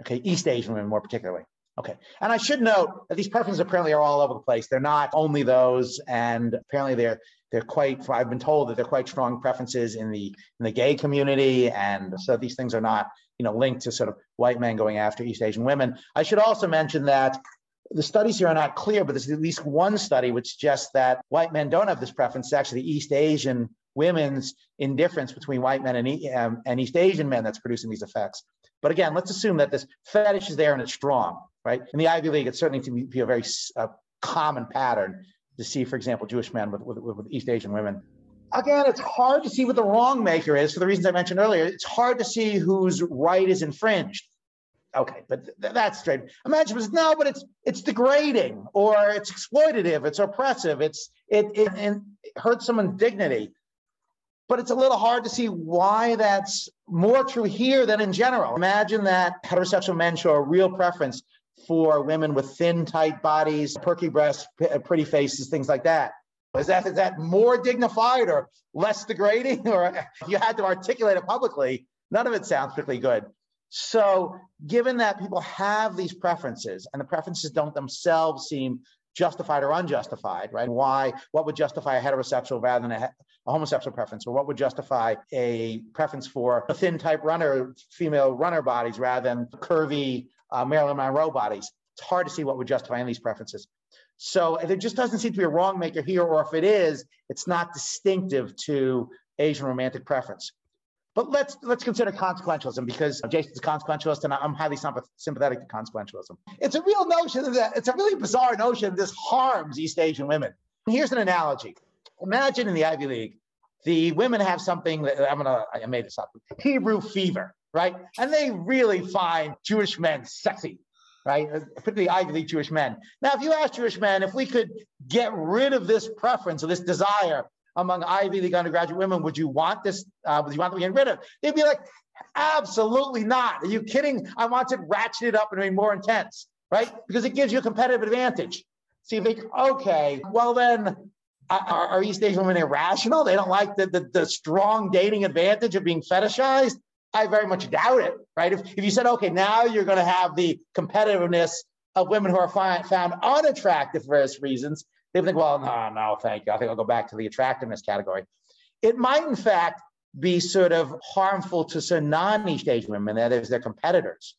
okay, East Asian women more particularly. Okay. And I should note that these preferences apparently are all over the place. They're not only those, and apparently they're they're quite I've been told that they're quite strong preferences in the in the gay community. And so these things are not, you know, linked to sort of white men going after East Asian women. I should also mention that the studies here are not clear, but there's at least one study which suggests that white men don't have this preference. It's actually East Asian women's indifference between white men and, um, and East Asian men that's producing these effects. But again, let's assume that this fetish is there and it's strong, right? In the Ivy League, it's certainly to be a very uh, common pattern to see, for example, Jewish men with, with, with East Asian women. Again, it's hard to see what the wrong maker is for the reasons I mentioned earlier. It's hard to see whose right is infringed okay, but th- that's straight. Imagine no, but it's it's degrading or it's exploitative, it's oppressive, it's it it, it hurts someone's dignity. But it's a little hard to see why that's more true here than in general. Imagine that heterosexual men show a real preference for women with thin, tight bodies, perky breasts, uh, pretty faces, things like that. Is that is that more dignified or less degrading? [LAUGHS] Or you had to articulate it publicly, none of it sounds particularly good. So, given that people have these preferences and the preferences don't themselves seem justified or unjustified, right? Why? What would justify a heterosexual rather than a, a homosexual preference, or what would justify a preference for a thin type runner, female runner bodies rather than curvy uh, Marilyn Monroe bodies? It's hard to see what would justify any these preferences. So there just doesn't seem to be a wrong maker here, or if it is, it's not distinctive to Asian romantic preference. But let's let's consider consequentialism because Jason's a consequentialist and I'm highly sympathetic to consequentialism. It's a real notion that it's a really bizarre notion. This harms East Asian women. Here's an analogy. Imagine in the Ivy League, the women have something that I'm gonna I made this up. Hebrew fever, right? And they really find Jewish men sexy right? Uh, particularly Ivy League Jewish men. Now, if you ask Jewish men if we could get rid of this preference or this desire among Ivy League undergraduate women, would you want this? Uh, would you want them get rid of? They'd be like, absolutely not. Are you kidding? I want it ratcheted up and be more intense, right? Because it gives you a competitive advantage. So you think, okay, well then, are, are East Asian women irrational? They don't like the, the, the strong dating advantage of being fetishized? I very much doubt it, right? If, if you said, okay, now you're going to have the competitiveness of women who are found unattractive for various reasons, they would think, well, no, no, thank you. I think I'll go back to the attractiveness category. It might, in fact, be sort of harmful to some non-East Asian women, that is, their competitors.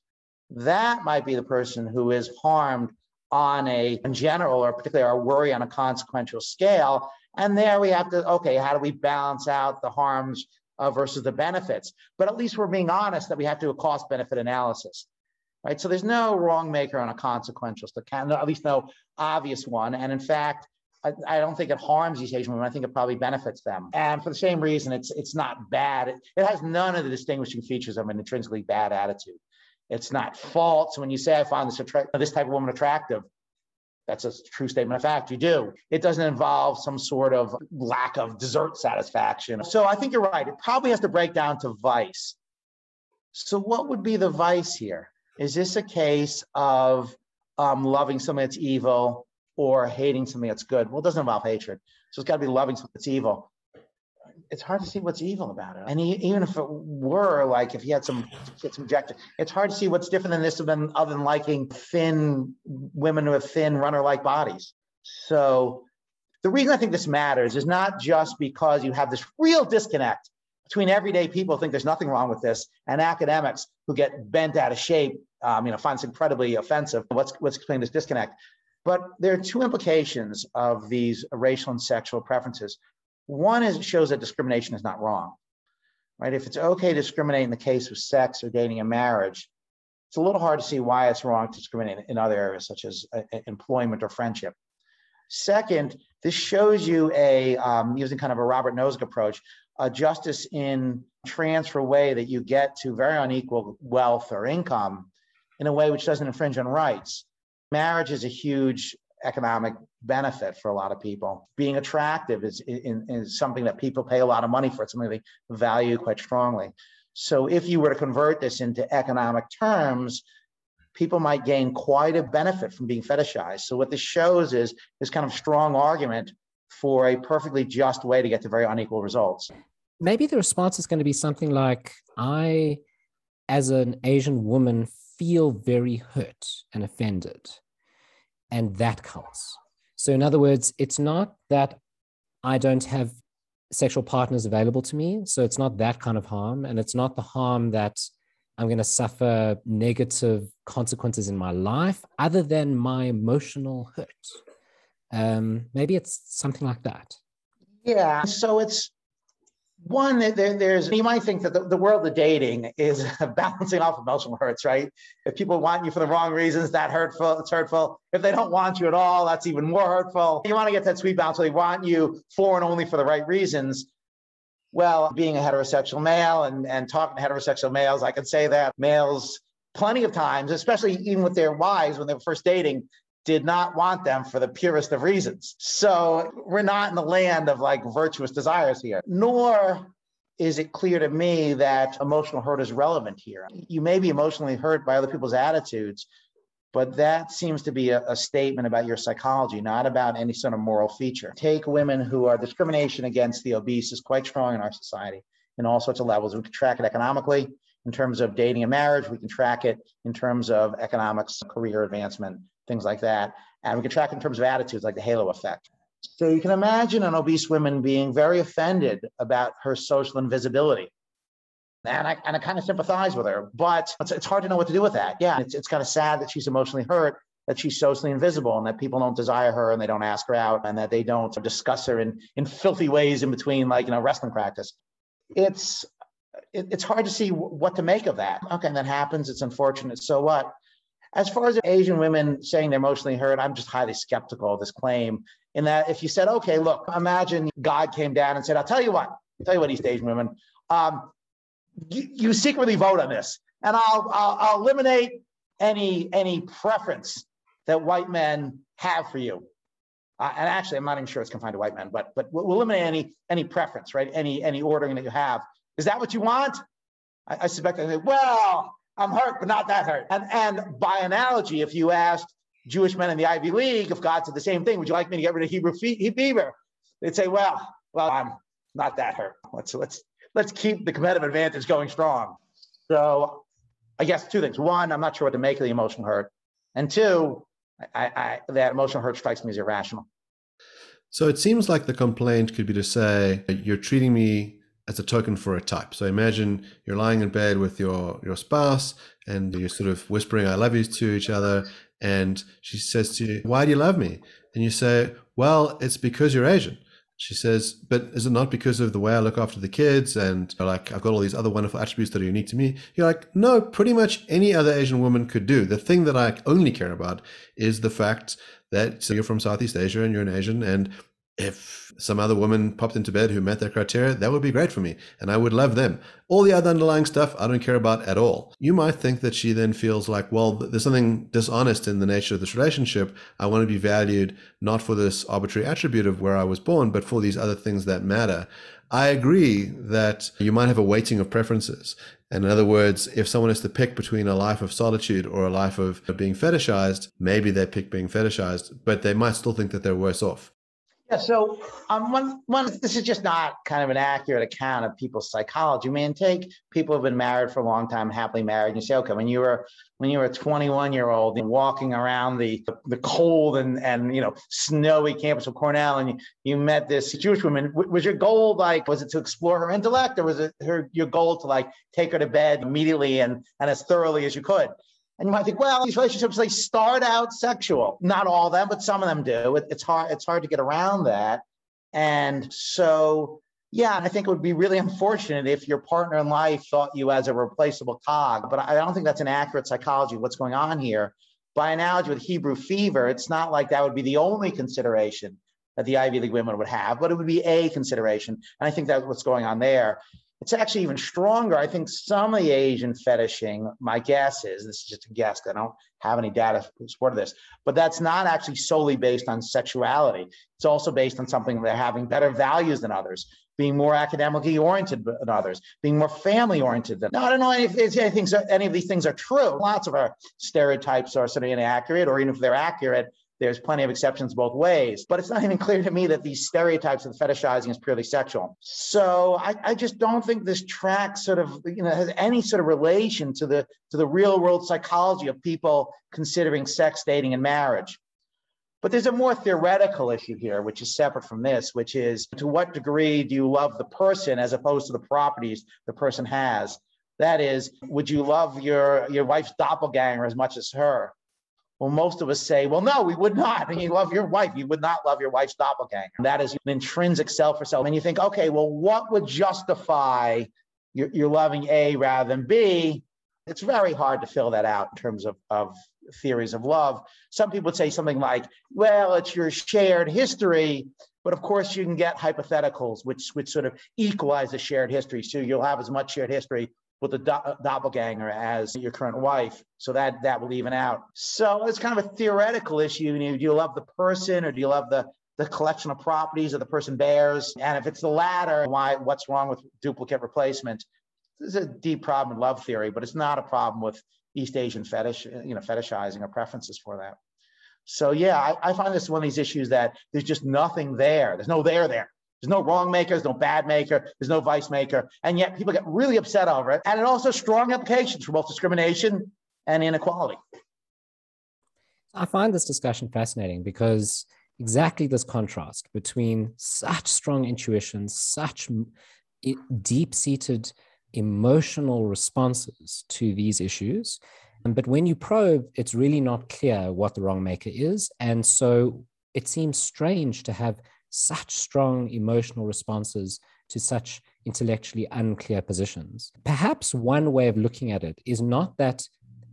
That might be the person who is harmed on a in general, or particularly our worry on a consequential scale. And there we have to, okay, how do we balance out the harms uh, versus the benefits. But at least we're being honest that we have to do a cost benefit analysis, right? So there's no wrong maker on a consequential, at least no obvious one. And in fact, I, I, don't think it harms these Asian women. I think it probably benefits them. And for the same reason, it's it's not bad. It, it has none of the distinguishing features of an intrinsically bad attitude. It's not false. When you say I find this attra- this type of woman attractive, that's a true statement of fact. You do. It doesn't involve some sort of lack of desert satisfaction. So I think you're right. It probably has to break down to vice. So, what would be the vice here? Is this a case of um, loving something that's evil or hating something that's good? Well, it doesn't involve hatred. So, it's got to be loving something that's evil it's hard to see what's evil about it. And he, even if it were like if he had some some objective, it's hard to see what's different than this than other than liking thin women with thin runner-like bodies. So the reason I think this matters is not just because you have this real disconnect between everyday people who think there's nothing wrong with this and academics who get bent out of shape, um, you know, find this incredibly offensive. What's what's explaining this disconnect? But there are two implications of these racial and sexual preferences. One is it shows that discrimination is not wrong, right? If it's okay to discriminate in the case of sex or dating and marriage, it's a little hard to see why it's wrong to discriminate in other areas such as uh, employment or friendship. Second, this shows you a, um, using kind of a Robert Nozick approach, a justice in transfer way that you get to very unequal wealth or income in a way which doesn't infringe on rights. Marriage is a huge economic benefit for a lot of people. Being attractive is, is, is, something that people pay a lot of money for. It's something they value quite strongly. So if you were to convert this into economic terms, people might gain quite a benefit from being fetishized. So what this shows is this kind of strong argument for a perfectly just way to get to very unequal results. Maybe the response is going to be something like, I, as an Asian woman, feel very hurt and offended and that counts. So, in other words, it's not that I don't have sexual partners available to me. So, it's not that kind of harm. And it's not the harm that I'm going to suffer negative consequences in my life other than my emotional hurt. Um, maybe it's something like that. Yeah. So, it's one there, there's you might think that the, the world of dating is [LAUGHS] balancing off emotional hurts right? If people want you for the wrong reasons that hurtful it's hurtful. If they don't want you at all that's even more hurtful. You want to get that sweet balance where they want you for and only for the right reasons. Well being a heterosexual male and, and talking to heterosexual males i can say that males plenty of times especially even with their wives when they were first dating did not want them for the purest of reasons. So we're not in the land of like virtuous desires here, nor is it clear to me that emotional hurt is relevant here. You may be emotionally hurt by other people's attitudes, But that seems to be a, a, statement about your psychology, not about any sort of moral feature. Take women who are discrimination against the obese is quite strong in our society in all sorts of levels. We can track it economically in terms of dating and marriage. We can track it in terms of economics, career advancement, things like that. And we can track in terms of attitudes like the halo effect. So you can imagine an obese woman being very offended about her social invisibility and I, and I kind of sympathize with her, but it's, it's hard to know what to do with that. Yeah, it's, it's kind of sad that she's emotionally hurt, that she's socially invisible, and that people don't desire her and they don't ask her out, and that they don't discuss her in, in [LAUGHS] filthy ways in between, like, you know, wrestling practice. It's it, it's hard to see what to make of that. Okay, that happens. It's unfortunate. So what? As far as Asian women saying they're emotionally hurt, I'm just highly skeptical of this claim. In that, if you said, okay, look, imagine God came down and said, I'll tell you what, I'll tell you what, East Asian women, um, you, you secretly vote on this, and I'll, I'll, I'll eliminate any any preference that white men have for you. Uh, and actually, I'm not even sure it's confined to white men, but but we'll eliminate any any preference, right? Any any ordering that you have. Is that what you want? I, I suspect I say, well, I'm hurt, but not that hurt. And and by analogy, if you asked Jewish men in the Ivy League if God said the same thing, would you like me to get rid of Hebrew fever? They'd say, well, well, I'm not that hurt. Let's let's let's keep the competitive advantage going strong. So I guess two things. One, I'm not sure what to make of the emotional hurt. And two, I, I, that emotional hurt strikes me as irrational. So it seems like the complaint could be to say, you're treating me as a token for a type. So imagine you're lying in bed with your, your spouse and you're sort of whispering, I love you to each other. And she says to you, Why do you love me? And you say, Well, it's because you're Asian. She says, but is it not because of the way I look after the kids and like I've got all these other wonderful attributes that are unique to me? You're like, no, pretty much any other Asian woman could do. The thing that I only care about is the fact that you're from Southeast Asia and you're an Asian and if some other woman popped into bed who met that criteria, that would be great for me. And I would love them. All the other underlying stuff, I don't care about at all. You might think that she then feels like, well, there's something dishonest in the nature of this relationship. I want to be valued not for this arbitrary attribute of where I was born, but for these other things that matter. I agree that you might have a weighting of preferences. And in other words, if someone has to pick between a life of solitude or a life of being fetishized, maybe they pick being fetishized, but they might still think that they're worse off. Yeah, so um, one, one, this is just not kind of an accurate account of people's psychology. I mean, take people who've been married for a long time, happily married, and you say, okay, when you were when you were a 21 year old and walking around the the cold and and you know snowy campus of Cornell, and you, you met this Jewish woman, was your goal like was it to explore her intellect, or was it her your goal to like take her to bed immediately and and as thoroughly as you could? And you might think, well, these relationships they start out sexual. Not all of them, but some of them do. It, it's hard. It's hard to get around that. And so, yeah, I think it would be really unfortunate if your partner in life thought you as a replaceable cog. But I don't think that's an accurate psychology what's going on here. By analogy with Hebrew fever, it's not like that would be the only consideration that the Ivy League women would have, but it would be a consideration. And I think that's what's going on there. It's actually even stronger. I think some of the Asian fetishing, my guess is, this is just a guess, I don't have any data to support this, but that's not actually solely based on sexuality. It's also based on something they're having better values than others, being more academically oriented than others, being more family oriented than. Now, I don't know if anything, any of these things are true. Lots of our stereotypes are sort of inaccurate, or even if they're accurate, there's plenty of exceptions both ways, but it's not even clear to me that these stereotypes of fetishizing is purely sexual. So I, I just don't think this track sort of you know has any sort of relation to the to the real world psychology of people considering sex, dating, and marriage. But there's a more theoretical issue here, which is separate from this, which is to what degree do you love the person as opposed to the properties the person has? That is, would you love your, your wife's doppelganger as much as her? Well, most of us say, well, no, we would not. And [LAUGHS] you love your wife. You would not love your wife's doppelganger. And that is an intrinsic self for self. And you think, okay, well, what would justify your, your loving A rather than B? It's very hard to fill that out in terms of, of theories of love. Some people would say something like, well, it's your shared history. But of course, you can get hypotheticals, which, which sort of equalize the shared history. So you'll have as much shared history with the do- doppelganger as your current wife. So that that will even out. So it's kind of a theoretical issue. You know, do you love the person or do you love the the collection of properties that the person bears? And if it's the latter, why what's wrong with duplicate replacement? this is a deep problem in love theory, but it's not a problem with East Asian fetish, you know, fetishizing or preferences for that. So yeah, I, I find this one of these issues that there's just nothing there. There's no there there. There's no wrong maker, there's no bad maker, there's no vice maker. And yet people get really upset over it. And it also strong implications for both discrimination and inequality. I find this discussion fascinating because exactly this contrast between such strong intuitions, such deep seated emotional responses to these issues. Um, but when you probe, it's really not clear what the wrong maker is. And so it seems strange to have such strong emotional responses to such intellectually unclear positions. Perhaps one way of looking at it is not that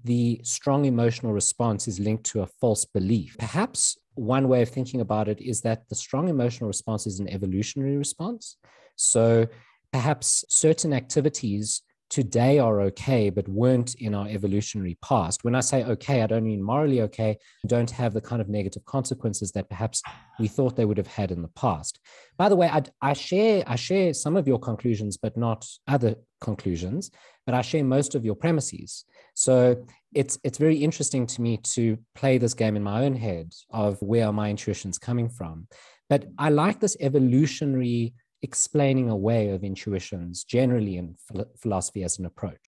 the strong emotional response is linked to a false belief. Perhaps one way of thinking about it is that the strong emotional response is an evolutionary response. So perhaps certain activities today are okay, but weren't in our evolutionary past. When I say okay, I don't mean morally okay, don't have the kind of negative consequences that perhaps we thought they would have had in the past. By the way, I, I share I share some of your conclusions, but not other conclusions. But I share most of your premises. So it's it's very interesting to me to play this game in my own head of where are my intuitions coming from. But I like this evolutionary explaining away of intuitions generally in philosophy as an approach.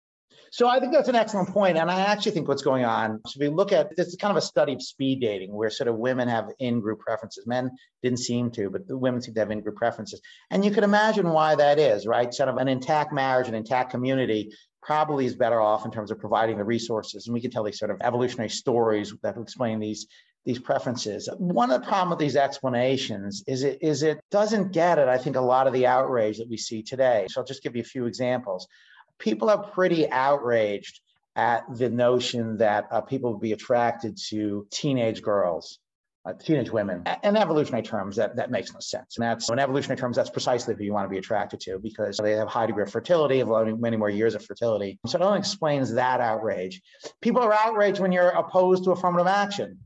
So I think that's an excellent point, and I actually think what's going on. So we look at this is kind of a study of speed dating, where sort of women have in-group preferences. Men didn't seem to, but the women seem to have in-group preferences, and you can imagine why that is, right? Sort of an intact marriage, an intact community probably is better off in terms of providing the resources, and we can tell these sort of evolutionary stories that explain these these preferences. One of the problem with these explanations is it is it doesn't get at I think a lot of the outrage that we see today. So I'll just give you a few examples. People are pretty outraged at the notion that uh, people would be attracted to teenage girls. Uh, teenage women. In evolutionary terms, that, that makes no sense. And that's in evolutionary terms, that's precisely who you want to be attracted to because they have high degree of fertility, have many more years of fertility. So it only explains that outrage. People are outraged when you're opposed to affirmative action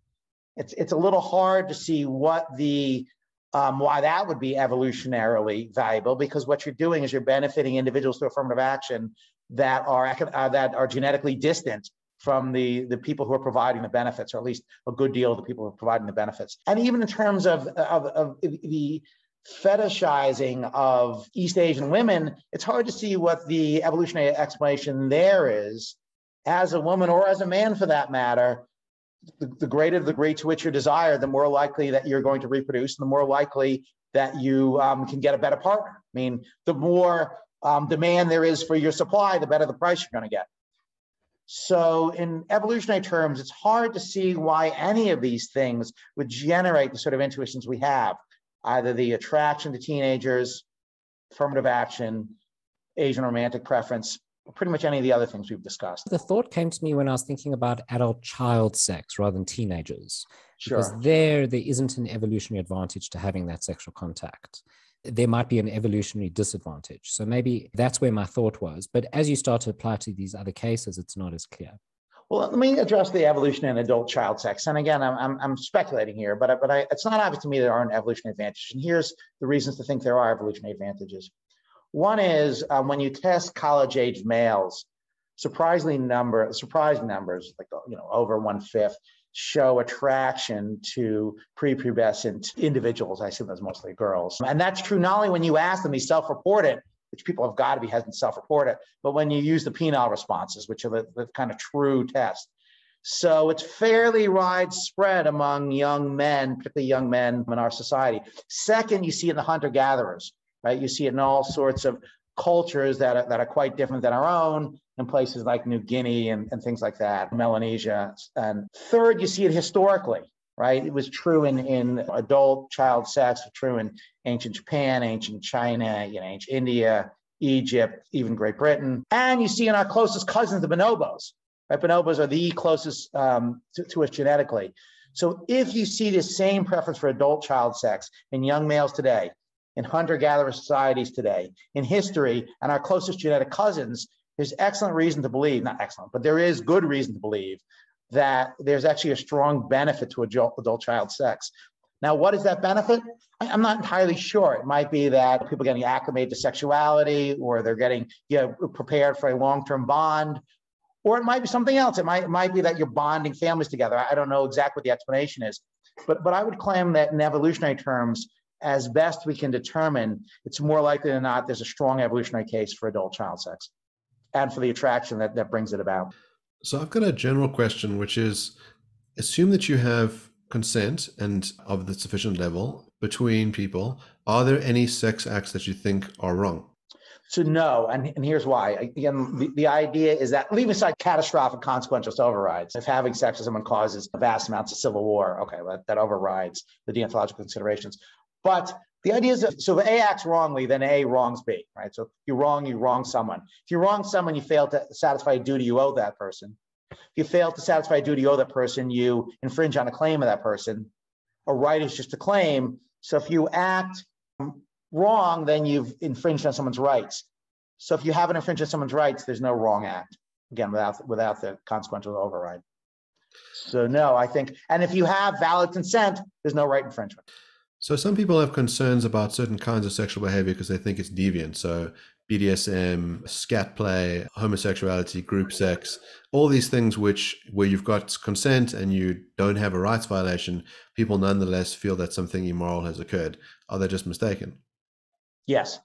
it's it's a little hard to see what the um, why that would be evolutionarily valuable because what you're doing is you're benefiting individuals through affirmative action that are uh, that are genetically distant from the the people who are providing the benefits, or at least a good deal of the people who are providing the benefits. And even in terms of of, of the fetishizing of East Asian women, it's hard to see what the evolutionary explanation there is as a woman or as a man for that matter the, the greater the degree to which you desire, the more likely that you're going to reproduce, and the more likely that you um, can get a better partner. I mean, the more um, demand there is for your supply, the better the price you're going to get. So, in evolutionary terms, it's hard to see why any of these things would generate the sort of intuitions we have either the attraction to teenagers, affirmative action, Asian romantic preference, pretty much any of the other things we've discussed. The thought came to me when I was thinking about adult child sex rather than teenagers. Sure. Because there, there isn't an evolutionary advantage to having that sexual contact. There might be an evolutionary disadvantage. So maybe that's where my thought was. But as you start to apply to these other cases, it's not as clear. Well, let me address the evolution in adult child sex. And again, I'm, I'm, I'm speculating here, but, but I, it's not obvious to me there aren't evolutionary advantages. And here's the reasons to think there are evolutionary advantages. One is um, when you test college-age males, surprisingly number, surprising numbers, like you know, over one fifth, show attraction to prepubescent individuals. I assume that's mostly girls, and that's true not only when you ask them, they self-report it, which people have got to be hesitant self-report it, but when you use the penile responses, which are the, the kind of true test. So it's fairly widespread among young men, particularly young men in our society. Second, you see in the hunter-gatherers right? You see it in all sorts of cultures that are, that are quite different than our own in places like New Guinea and, and things like that, Melanesia. And third, you see it historically, right? It was true in, in adult child sex, true in ancient Japan, ancient China, you know, ancient India, Egypt, even Great Britain. And you see in our closest cousins, the bonobos, right? Bonobos are the closest um, to, to us genetically. So if you see the same preference for adult child sex in young males today, in hunter gatherer societies today, in history, and our closest genetic cousins, there's excellent reason to believe, not excellent, but there is good reason to believe that there's actually a strong benefit to adult, adult child sex. Now, what is that benefit? I'm not entirely sure. It might be that people are getting acclimated to sexuality or they're getting you know, prepared for a long-term bond, or it might be something else. It might, it might be that you're bonding families together. I don't know exactly what the explanation is, but, but I would claim that in evolutionary terms, as best we can determine, it's more likely than not there's a strong evolutionary case for adult child sex and for the attraction that, that brings it about. So I've got a general question, which is assume that you have consent and of the sufficient level between people. Are there any sex acts that you think are wrong? So no, and, and here's why. Again, the, the idea is that leaving aside catastrophic consequential overrides, if having sex with someone causes vast amounts of civil war, okay, that, that overrides the deontological considerations. But the idea is that, so if A acts wrongly, then A wrongs B, right? So if you wrong, you wrong someone. If you wrong someone, you fail to satisfy a duty you owe that person. If you fail to satisfy a duty you owe that person, you infringe on a claim of that person. A right is just a claim. So if you act wrong, then you've infringed on someone's rights. So if you haven't infringed on someone's rights, there's no wrong act. Again, without without the consequential override. So no, I think, and if you have valid consent, there's no right infringement. So some people have concerns about certain kinds of sexual behavior because they think it's deviant. So BDSM, scat play, homosexuality, group sex, all these things which where you've got consent and you don't have a rights violation, people nonetheless feel that something immoral has occurred. Are they just mistaken? Yes.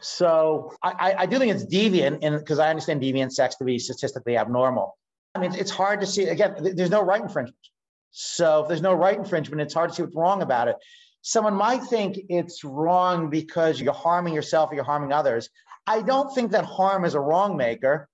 So I, I do think it's deviant, and because I understand deviant sex to be statistically abnormal. I mean, it's hard to see. Again, there's no right infringement. So if there's no right infringement, it's hard to see what's wrong about it someone might think it's wrong because you're harming yourself or you're harming others. I don't think that harm is a wrong maker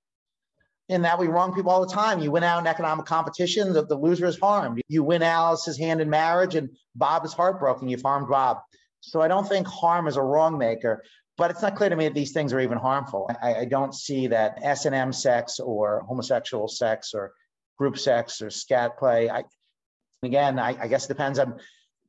in that we wrong people all the time. You win out in economic competition, the, the loser is harmed. You win Alice's hand in marriage and Bob is heartbroken, you've harmed Bob. So I don't think harm is a wrong maker, but it's not clear to me that these things are even harmful. I, I don't see that S&M sex or homosexual sex or group sex or scat play. I, again, I, I guess it depends on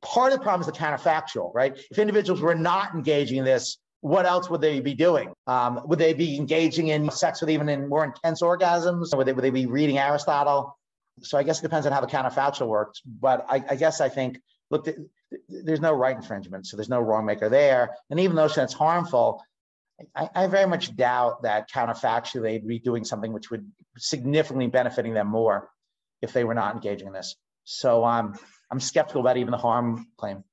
part of the problem is the counterfactual, right? If individuals were not engaging in this, what else would they be doing? Um, would they be engaging in sex with even in more intense orgasms? Would they, would they be reading Aristotle? So I guess it depends on how the counterfactual works. But I, I guess I think, look, there's no right infringement, so there's no wrong maker there. And even though that's harmful, I, I, very much doubt that counterfactually they'd be doing something which would significantly benefiting them more if they were not engaging in this. So um, I'm skeptical about even the harm claim.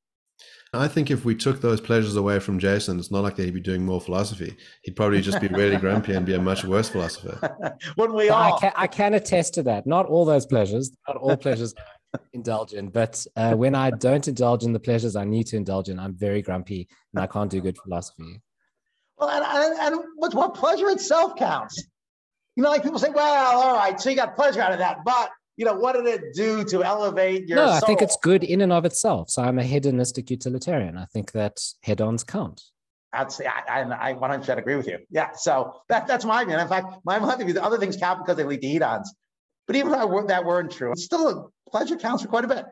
I think if we took those pleasures away from Jason, it's not like he'd be doing more philosophy. He'd probably just be really grumpy and be a much worse philosopher. [LAUGHS] Wouldn't we all? I can, I can, attest to that. Not all those pleasures, not all pleasures indulge in, but uh, when I don't indulge in the pleasures I need to indulge in, I'm very grumpy and I can't do good philosophy. Well, and, and, and what, what pleasure itself counts. You know, like people say, well, all right, so you got pleasure out of that, but you know, what did it do to elevate your? No, soul? I think it's good in and of itself. So I'm a hedonistic utilitarian. I think that hedons count. I'd say I, I, I 100% agree with you. Yeah, so that, that's my view. In fact, my view, the other things count because they lead to hedons. But even if that weren't true, it's still a pleasure counts for quite a bit.